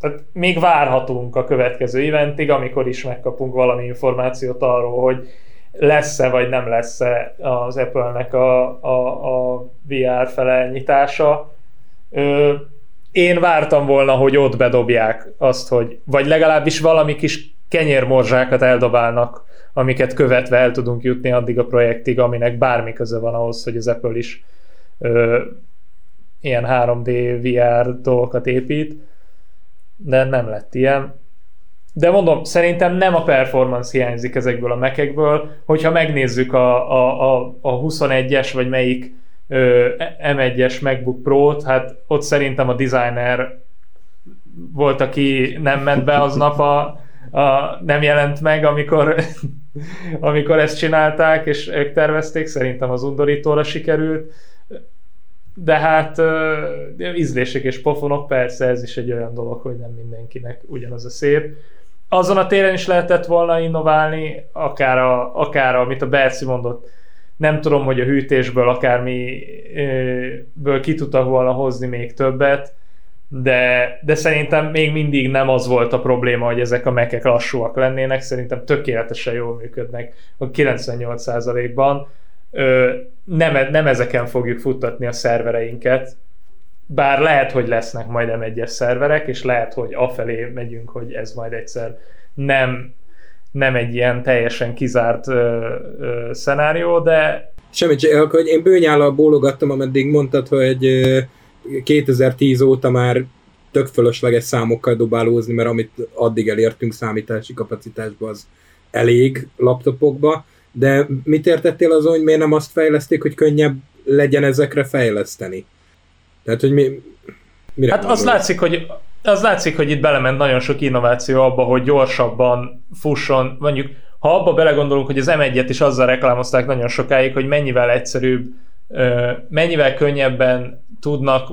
tehát még várhatunk a következő eventig, amikor is megkapunk valami információt arról, hogy lesz-e vagy nem lesz-e az Apple-nek a, a, a VR felelnyitása. Én vártam volna, hogy ott bedobják azt, hogy vagy legalábbis valami kis kenyérmorzsákat eldobálnak, amiket követve el tudunk jutni addig a projektig, aminek bármi köze van ahhoz, hogy az Apple is ö, ilyen 3D VR dolgokat épít, de nem lett ilyen. De mondom, szerintem nem a performance hiányzik ezekből a mekekből, hogyha megnézzük a, a, a, a 21-es, vagy melyik M1-es MacBook Pro-t, hát ott szerintem a designer volt, aki nem ment be aznap a, a nem jelent meg, amikor, amikor ezt csinálták, és ők tervezték, szerintem az undorítóra sikerült. De hát uh, ízlések és pofonok, persze ez is egy olyan dolog, hogy nem mindenkinek ugyanaz a szép azon a téren is lehetett volna innoválni, akár, a, akár amit a Berci mondott, nem tudom, hogy a hűtésből akármiből ki tudtak volna hozni még többet, de, de szerintem még mindig nem az volt a probléma, hogy ezek a mekek lassúak lennének, szerintem tökéletesen jól működnek a 98%-ban. Nem, nem ezeken fogjuk futtatni a szervereinket, bár lehet, hogy lesznek majd M1-es szerverek, és lehet, hogy afelé megyünk, hogy ez majd egyszer nem, nem egy ilyen teljesen kizárt ö, ö, szenárió, de... Semmit, hogy én bőnyállal bólogattam, ameddig mondtad, hogy 2010 óta már tök fölösleges számokkal dobálózni, mert amit addig elértünk számítási kapacitásba, az elég laptopokba, de mit értettél azon, hogy miért nem azt fejleszték, hogy könnyebb legyen ezekre fejleszteni? Tehát, hogy mi, mire Hát az látszik, hogy az látszik, hogy itt belement nagyon sok innováció abba, hogy gyorsabban fusson, mondjuk ha abba belegondolunk, hogy az M1-et is azzal reklámozták nagyon sokáig, hogy mennyivel egyszerűbb, mennyivel könnyebben tudnak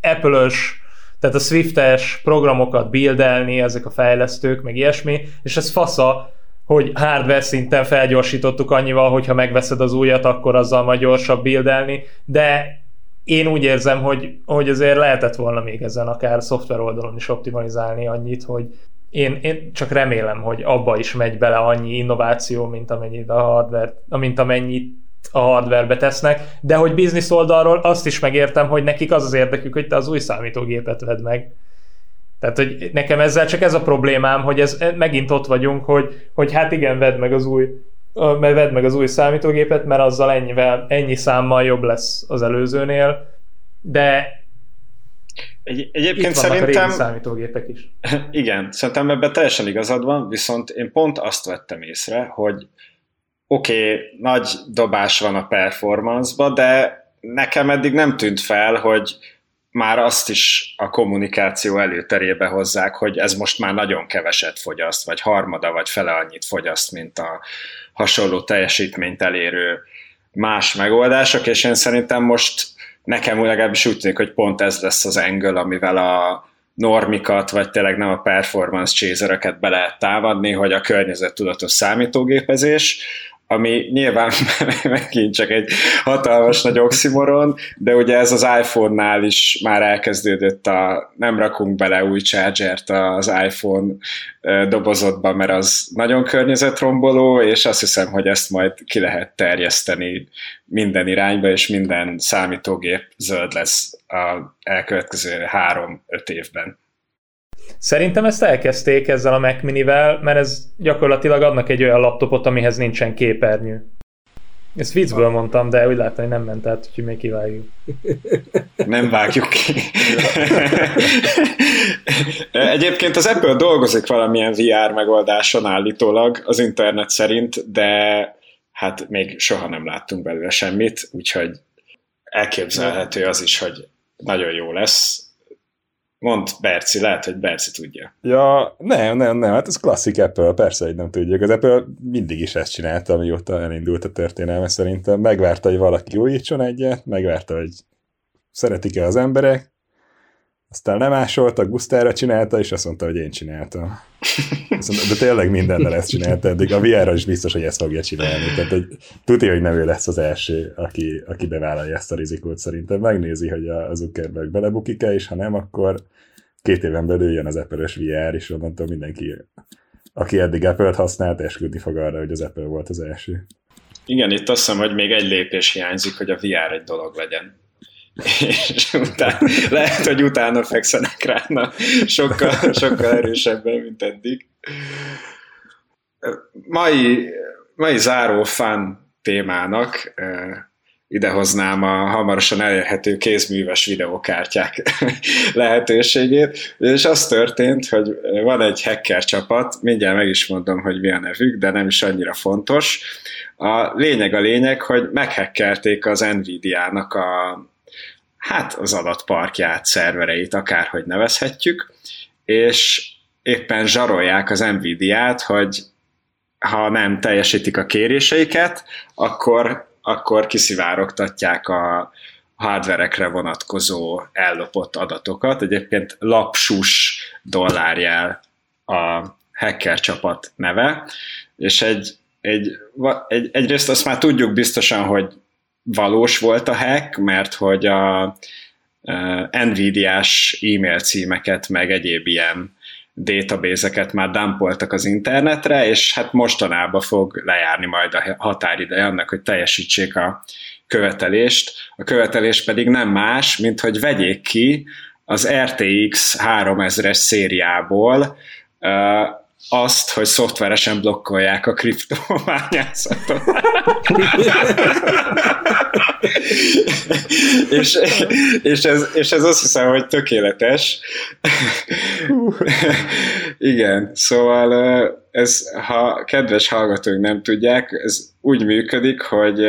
Apple-ös, tehát a Swift-es programokat buildelni, ezek a fejlesztők, meg ilyesmi, és ez fasza, hogy hardware szinten felgyorsítottuk annyival, hogyha megveszed az újat, akkor azzal majd gyorsabb buildelni, de én úgy érzem, hogy, hogy azért lehetett volna még ezen akár szoftver oldalon is optimalizálni annyit, hogy én, én csak remélem, hogy abba is megy bele annyi innováció, mint amennyit a hardware, mint amennyit a hardwarebe tesznek, de hogy biznisz oldalról azt is megértem, hogy nekik az az érdekük, hogy te az új számítógépet vedd meg. Tehát, hogy nekem ezzel csak ez a problémám, hogy ez megint ott vagyunk, hogy, hogy hát igen, vedd meg az új mert vedd meg az új számítógépet, mert azzal ennyivel, ennyi számmal jobb lesz az előzőnél, de egy, egyébként itt szerintem... a számítógépek is. Igen, szerintem ebben teljesen igazad van, viszont én pont azt vettem észre, hogy oké, okay, nagy dobás van a performance-ba, de nekem eddig nem tűnt fel, hogy már azt is a kommunikáció előterébe hozzák, hogy ez most már nagyon keveset fogyaszt, vagy harmada, vagy fele annyit fogyaszt, mint a, hasonló teljesítményt elérő más megoldások, és én szerintem most nekem legalábbis úgy tűnik, hogy pont ez lesz az angle, amivel a normikat, vagy tényleg nem a performance chasereket be lehet támadni, hogy a környezettudatos számítógépezés, ami nyilván megint csak egy hatalmas nagy oximoron, de ugye ez az iPhone-nál is már elkezdődött a nem rakunk bele új chargert az iPhone dobozotba, mert az nagyon környezetromboló, és azt hiszem, hogy ezt majd ki lehet terjeszteni minden irányba, és minden számítógép zöld lesz a elkövetkező három-öt évben. Szerintem ezt elkezdték ezzel a Mac Minivel, mert ez gyakorlatilag adnak egy olyan laptopot, amihez nincsen képernyő. Ezt viccből mondtam, de úgy láttam, hogy nem ment át, úgyhogy még kivágjuk. Nem vágjuk ki. Egyébként az ebből dolgozik valamilyen VR megoldáson állítólag az internet szerint, de hát még soha nem láttunk belőle semmit, úgyhogy elképzelhető az is, hogy nagyon jó lesz Mond Berci, lehet, hogy Berci tudja. Ja, nem, nem, nem, hát ez klasszik Apple, persze, hogy nem tudjuk. Az Apple mindig is ezt csinálta, amióta elindult a történelme szerintem. Megvárta, hogy valaki újítson egyet, megvárta, hogy szeretik-e az emberek, aztán lemásolta, Gusztára csinálta, és azt mondta, hogy én csináltam. De tényleg mindennel ezt csinálta eddig. A vr is biztos, hogy ezt fogja csinálni. Tehát hogy tudja, hogy nem ő lesz az első, aki, aki bevállalja ezt a rizikót szerintem. Megnézi, hogy a Zuckerberg belebukik-e, és ha nem, akkor két éven belül jön az Apple-ös VR, és onnantól mindenki, aki eddig Apple-t használt, esküdni fog arra, hogy az Apple volt az első. Igen, itt azt hiszem, hogy még egy lépés hiányzik, hogy a VR egy dolog legyen és utána, lehet, hogy utána fekszenek rá, na, sokkal, sokkal erősebben, mint eddig. Mai, mai záró fan témának idehoznám a hamarosan elérhető kézműves videókártyák lehetőségét, és az történt, hogy van egy hacker csapat, mindjárt meg is mondom, hogy mi a nevük, de nem is annyira fontos. A lényeg a lényeg, hogy meghekkelték az Nvidia-nak a hát az adatparkját, szervereit, akárhogy nevezhetjük, és éppen zsarolják az Nvidia-t, hogy ha nem teljesítik a kéréseiket, akkor, akkor kiszivárogtatják a hardverekre vonatkozó ellopott adatokat. Egyébként lapsus dollárjel a hacker csapat neve, és egy, egy, egy, egyrészt azt már tudjuk biztosan, hogy valós volt a hack, mert hogy a Nvidia-s e-mail címeket, meg egyéb ilyen database-eket már dumpoltak az internetre, és hát mostanában fog lejárni majd a határideje annak, hogy teljesítsék a követelést. A követelés pedig nem más, mint hogy vegyék ki az RTX 3000-es szériából azt, hogy szoftveresen blokkolják a kriptományászatot. és, és, ez, és ez azt hiszem, hogy tökéletes. Igen, szóval ez, ha kedves hallgatók nem tudják, ez úgy működik, hogy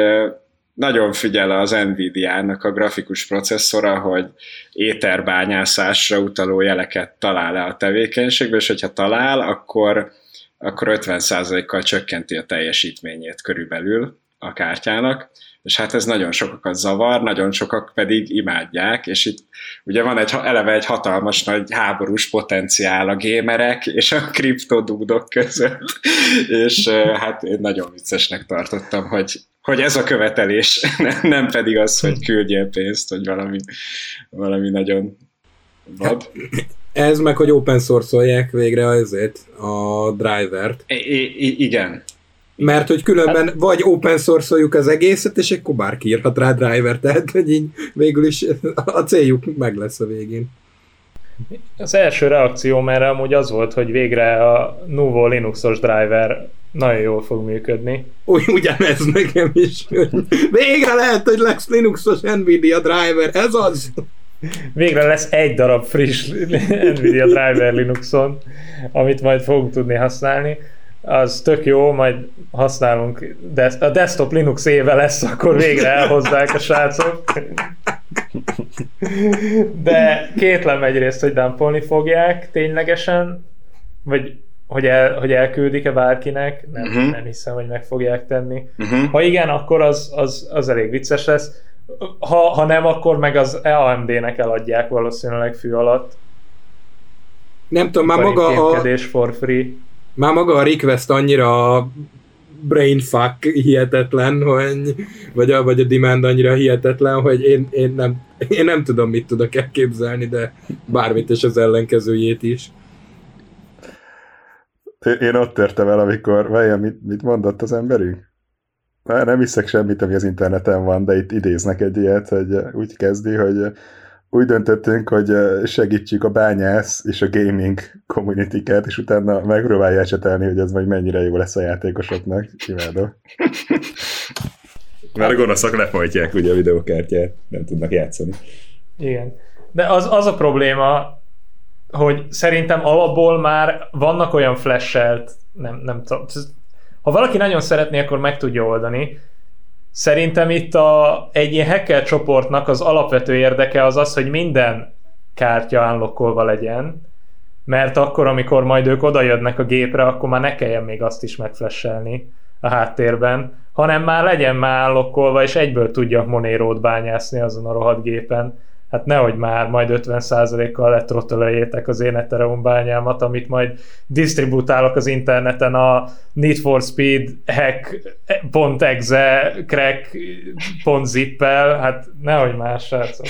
nagyon figyel az Nvidia-nak a grafikus processzora, hogy éterbányászásra utaló jeleket talál-e a tevékenységbe, és hogyha talál, akkor, akkor 50%-kal csökkenti a teljesítményét körülbelül a kártyának, és hát ez nagyon sokakat zavar, nagyon sokak pedig imádják, és itt ugye van egy, eleve egy hatalmas nagy háborús potenciál a gémerek és a kriptodúdok között, és hát én nagyon viccesnek tartottam, hogy hogy ez a követelés, nem pedig az, hogy küldjél pénzt, hogy valami, valami nagyon vad. Ez meg, hogy open source végre azért a drivert. I- I- igen. Mert hogy különben hát, vagy open source az egészet, és akkor bárki írhat rá driver, tehát hogy így végül is a céljuk meg lesz a végén. Az első reakció erre amúgy az volt, hogy végre a Nuvo Linuxos driver nagyon jól fog működni. Úgy, ugyanez nekem is. Végre lehet, hogy lesz Linuxos Nvidia driver, ez az! Végre lesz egy darab friss Nvidia driver Linuxon, amit majd fogunk tudni használni. Az tök jó, majd használunk, de a desktop Linux éve lesz, akkor végre elhozzák a srácok. De kétlem egyrészt, hogy dumpolni fogják ténylegesen, vagy hogy, el, hogy elküldik-e bárkinek, nem, uh-huh. nem hiszem, hogy meg fogják tenni. Uh-huh. Ha igen, akkor az, az, az elég vicces lesz. Ha, ha nem, akkor meg az AMD-nek eladják valószínűleg fű alatt. Nem tudom, már maga a... for free. Már maga a request annyira brainfuck hihetetlen, hogy, vagy, a, vagy a demand annyira hihetetlen, hogy én, én, nem, én nem tudom, mit tudok elképzelni, de bármit és az ellenkezőjét is. Én ott törtem el, amikor, vajon mit, mit mondott az emberünk? Már nem hiszek semmit, ami az interneten van, de itt idéznek egy ilyet, hogy úgy kezdi, hogy úgy döntöttünk, hogy segítsük a bányász és a gaming community és utána megpróbálja ecsetelni, hogy ez majd mennyire jó lesz a játékosoknak. Imádom. Mert a gonoszak lefolytják ugye a videókártyát, nem tudnak játszani. Igen. De az, az a probléma, hogy szerintem alapból már vannak olyan flashelt, nem, nem tudom, ha valaki nagyon szeretné, akkor meg tudja oldani. Szerintem itt a, egy ilyen hacker csoportnak az alapvető érdeke az az, hogy minden kártya unlockolva legyen, mert akkor, amikor majd ők odajönnek a gépre, akkor már ne kelljen még azt is megflesselni a háttérben, hanem már legyen már unlockolva, és egyből tudjak Monérót bányászni azon a rohadt gépen hát nehogy már majd 50%-kal letrottelejétek az én Ethereum bányámat, amit majd disztributálok az interneten a Need for Speed hack.exe crack.zip-el, hát nehogy más srácok.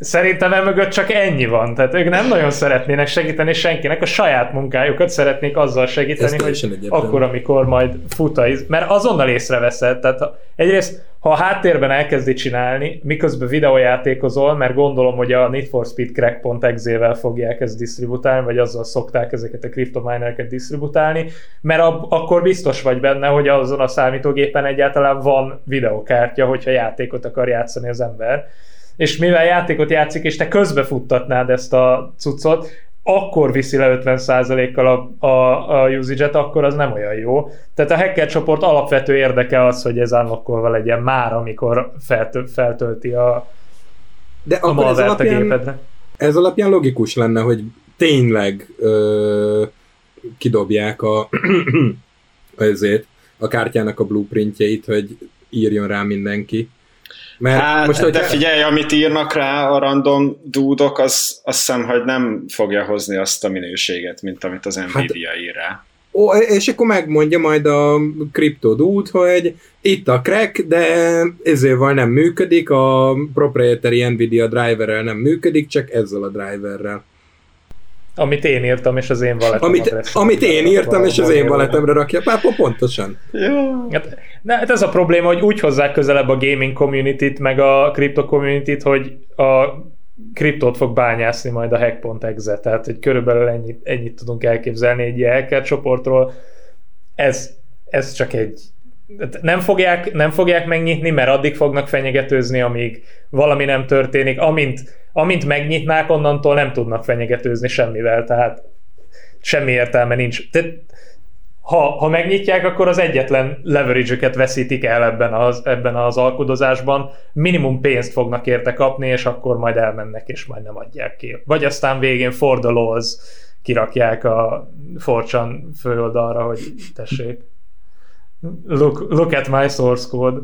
Szerintem emögött csak ennyi van, tehát ők nem nagyon szeretnének segíteni senkinek, a saját munkájukat szeretnék azzal segíteni, hogy akkor, amikor majd fut a mert azonnal észreveszed, tehát egyrészt, ha a háttérben elkezdi csinálni, miközben videójátékozol, mert gondolom, hogy a Need for Speed Crack.exe-vel fogják ezt disztributálni, vagy azzal szokták ezeket a kriptominereket disztributálni, mert ab, akkor biztos vagy benne, hogy azon a számítógépen egyáltalán van videokártya, hogyha játékot akar játszani az ember. És mivel játékot játszik, és te közbefuttatnád ezt a cuccot, akkor viszi le 50%-kal a, a, a usage-et, akkor az nem olyan jó. Tehát a hacker csoport alapvető érdeke az, hogy ez unlockolva legyen már, amikor feltö- feltölti a, De a akkor ez alapján, a gépedre. Ez alapján logikus lenne, hogy tényleg ö, kidobják a, ezért, a kártyának a blueprintjeit, hogy írjon rá mindenki. Mert hát, most, de figyelj, amit írnak rá a random dúdok, az azt hiszem, hogy nem fogja hozni azt a minőséget, mint amit az Nvidia hát, ír rá. Ó, és akkor megmondja majd a CryptoDude, hogy itt a crack, de ezért nem működik, a proprietary Nvidia driverrel nem működik, csak ezzel a driverrel. Amit én írtam, és az én valetemre Amit, amit én írtam, és az én valetemre rakja. Pápa, pontosan. Ja. Hát, de hát ez a probléma, hogy úgy hozzák közelebb a gaming community-t, meg a crypto community-t, hogy a kriptót fog bányászni majd a hack.exe, tehát hogy körülbelül ennyit, ennyit tudunk elképzelni egy ilyen hacker csoportról. Ez, ez csak egy nem fogják, nem fogják megnyitni, mert addig fognak fenyegetőzni, amíg valami nem történik. Amint, amint megnyitnák, onnantól nem tudnak fenyegetőzni semmivel, tehát semmi értelme nincs. De ha, ha megnyitják, akkor az egyetlen leverage veszítik el ebben az, ebben az alkudozásban, minimum pénzt fognak érte kapni, és akkor majd elmennek, és majd nem adják ki. Vagy aztán végén fordulóz kirakják a Forchan főoldalra, hogy tessék look, look at my source code.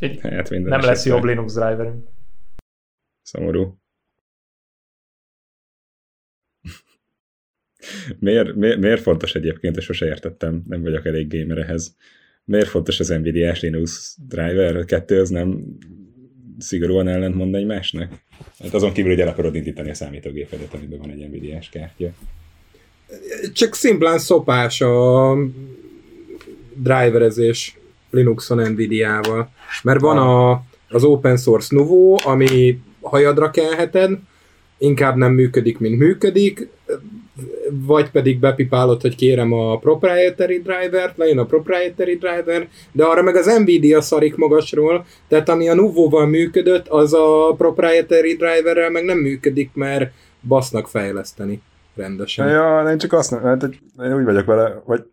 Hát nem esetben. lesz jobb Linux driverünk. Szomorú. miért, miért, miért fontos egyébként, és sose értettem, nem vagyok elég gamer ehhez. Miért fontos az Nvidia-s Linux driver? A kettő az nem szigorúan ellentmond egymásnak? Hát azon kívül, hogy el akarod indítani a számítógépedet, amiben van egy Nvidia-s kártya csak szimplán szopás a driverezés Linuxon Nvidia-val. Mert van a, az open source Nuvo, ami hajadra kelheted, inkább nem működik, mint működik, vagy pedig bepipálod, hogy kérem a proprietary drivert, lejön a proprietary driver, de arra meg az Nvidia szarik magasról, tehát ami a Nuvo-val működött, az a proprietary driverrel meg nem működik, mert basznak fejleszteni rendesen. Ja, én csak azt nem, hát, én úgy vagyok vele, hogy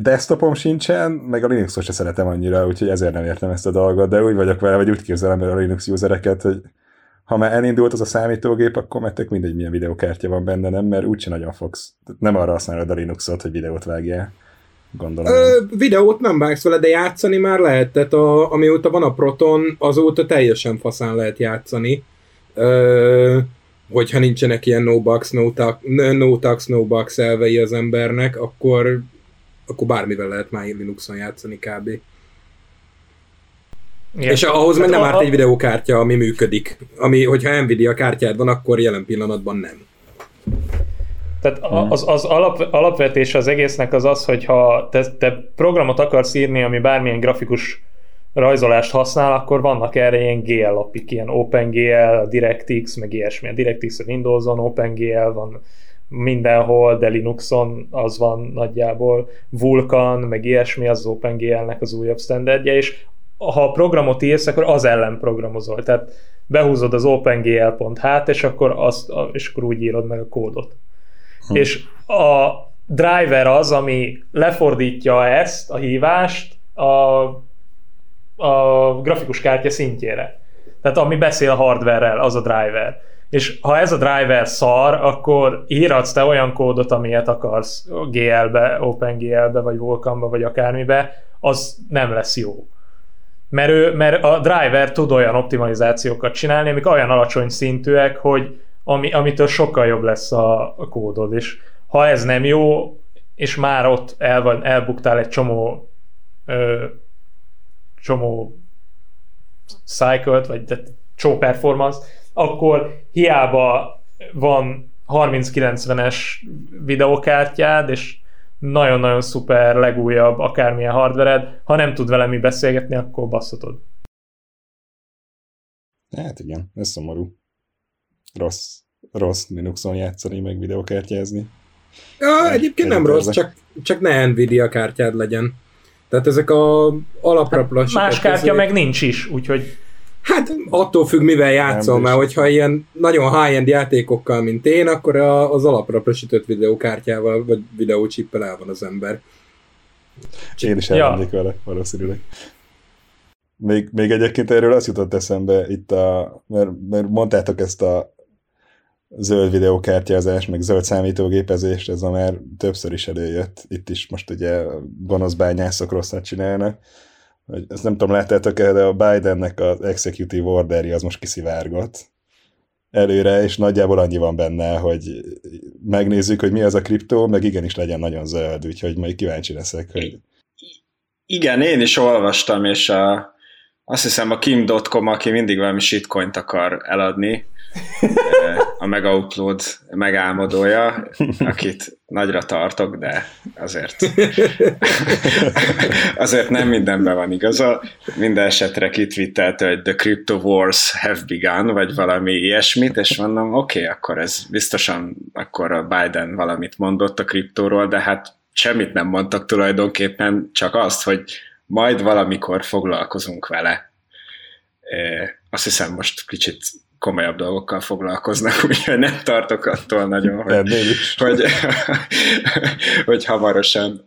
desktopom sincsen, meg a Linuxot se szeretem annyira, úgyhogy ezért nem értem ezt a dolgot, de úgy vagyok vele, vagy úgy képzelem el a Linux usereket, hogy ha már elindult az a számítógép, akkor meg mindegy, milyen videókártya van benne, nem? Mert úgyse nagyon fogsz. Nem arra használod a Linuxot, hogy videót vágjál. Gondolom. Ö, videót nem vágsz vele, de játszani már lehet. Tehát a, amióta van a Proton, azóta teljesen faszán lehet játszani. Ö, hogyha nincsenek ilyen no bugs, no, tax, no tax, no bugs elvei az embernek, akkor, akkor bármivel lehet már Linuxon játszani kb. Igen. És ahhoz meg nem árt egy videókártya, ami működik. Ami, hogyha Nvidia kártyád van, akkor jelen pillanatban nem. Tehát az, az alap, alapvetés az egésznek az az, hogy ha te, te programot akarsz írni, ami bármilyen grafikus rajzolást használ, akkor vannak erre ilyen GL apik, ilyen OpenGL, DirectX, meg ilyesmi. A DirectX a Windows-on, OpenGL van mindenhol, de Linuxon az van nagyjából, Vulkan, meg ilyesmi, az, az OpenGL-nek az újabb standardja, és ha a programot írsz, akkor az ellen programozol. Tehát behúzod az opengl.h-t, és akkor, azt, és akkor úgy írod meg a kódot. Hm. És a driver az, ami lefordítja ezt, a hívást, a a grafikus kártya szintjére. Tehát ami beszél hardware az a driver. És ha ez a driver szar, akkor írhatsz te olyan kódot, amilyet akarsz GL-be, OpenGL-be, vagy Vulkanba, vagy akármibe, az nem lesz jó. Mert, ő, mert a driver tud olyan optimalizációkat csinálni, amik olyan alacsony szintűek, hogy ami, amitől sokkal jobb lesz a, a kódod. És ha ez nem jó, és már ott el van, elbuktál egy csomó ö, csomó cycle vagy csomó performance, akkor hiába van 3090-es videokártyád, és nagyon-nagyon szuper, legújabb, akármilyen hardvered, ha nem tud vele mi beszélgetni, akkor basszatod. Hát igen, ez szomorú. Rossz, rossz Linuxon játszani, meg videokártyázni. Ja, egyébként nem rossz, csak, csak ne Nvidia kártyád legyen. Tehát ezek a alapra hát Más kártya ezért... meg nincs is, úgyhogy... Hát attól függ, mivel játszol, mert hogyha ilyen nagyon high-end játékokkal, mint én, akkor az alapra sütött videókártyával, vagy videócsippel el van az ember. Én is elmennék ja. vele, valószínűleg. Még, még egyébként erről azt jutott eszembe itt a, mert, mert mondtátok ezt a zöld videókártyázás, meg zöld számítógépezést, ez a már többször is előjött. Itt is most ugye gonosz bányászok rosszat csinálnak. Ezt nem tudom, láttátok el, de a Bidennek az executive orderi az most kiszivárgott előre, és nagyjából annyi van benne, hogy megnézzük, hogy mi az a kriptó, meg igenis legyen nagyon zöld, úgyhogy majd kíváncsi leszek, hogy... Igen, én is olvastam, és a, azt hiszem a Kim.com, aki mindig valami shitcoint akar eladni, a Megaupload megálmodója, akit nagyra tartok, de azért azért nem mindenben van igaza. Minden esetre kitwittelte, hogy The Crypto Wars have begun, vagy valami ilyesmit, és mondom, oké, okay, akkor ez biztosan akkor a Biden valamit mondott a kriptóról, de hát semmit nem mondtak tulajdonképpen, csak azt, hogy majd valamikor foglalkozunk vele. Azt hiszem most kicsit komolyabb dolgokkal foglalkoznak, úgyhogy nem tartok attól nagyon, hogy, hogy, hogy hamarosan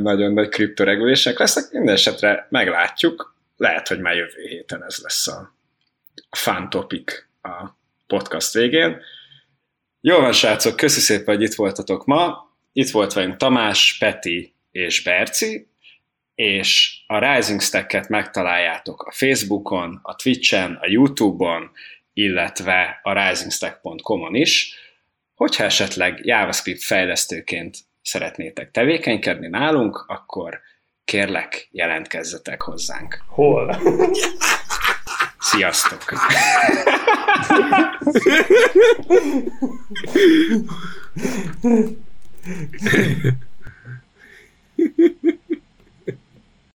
nagyon nagy kriptoregulések lesznek. Minden esetre meglátjuk. Lehet, hogy már jövő héten ez lesz a fun topic a podcast végén. Jó van, srácok, köszi szépen, hogy itt voltatok ma. Itt volt velünk Tamás, Peti és Berci, és a Rising Stack-et megtaláljátok a Facebookon, a Twitchen, a Youtube-on, illetve a risingstack.com-on is. Hogyha esetleg JavaScript fejlesztőként szeretnétek tevékenykedni nálunk, akkor kérlek, jelentkezzetek hozzánk. Hol? Sziasztok!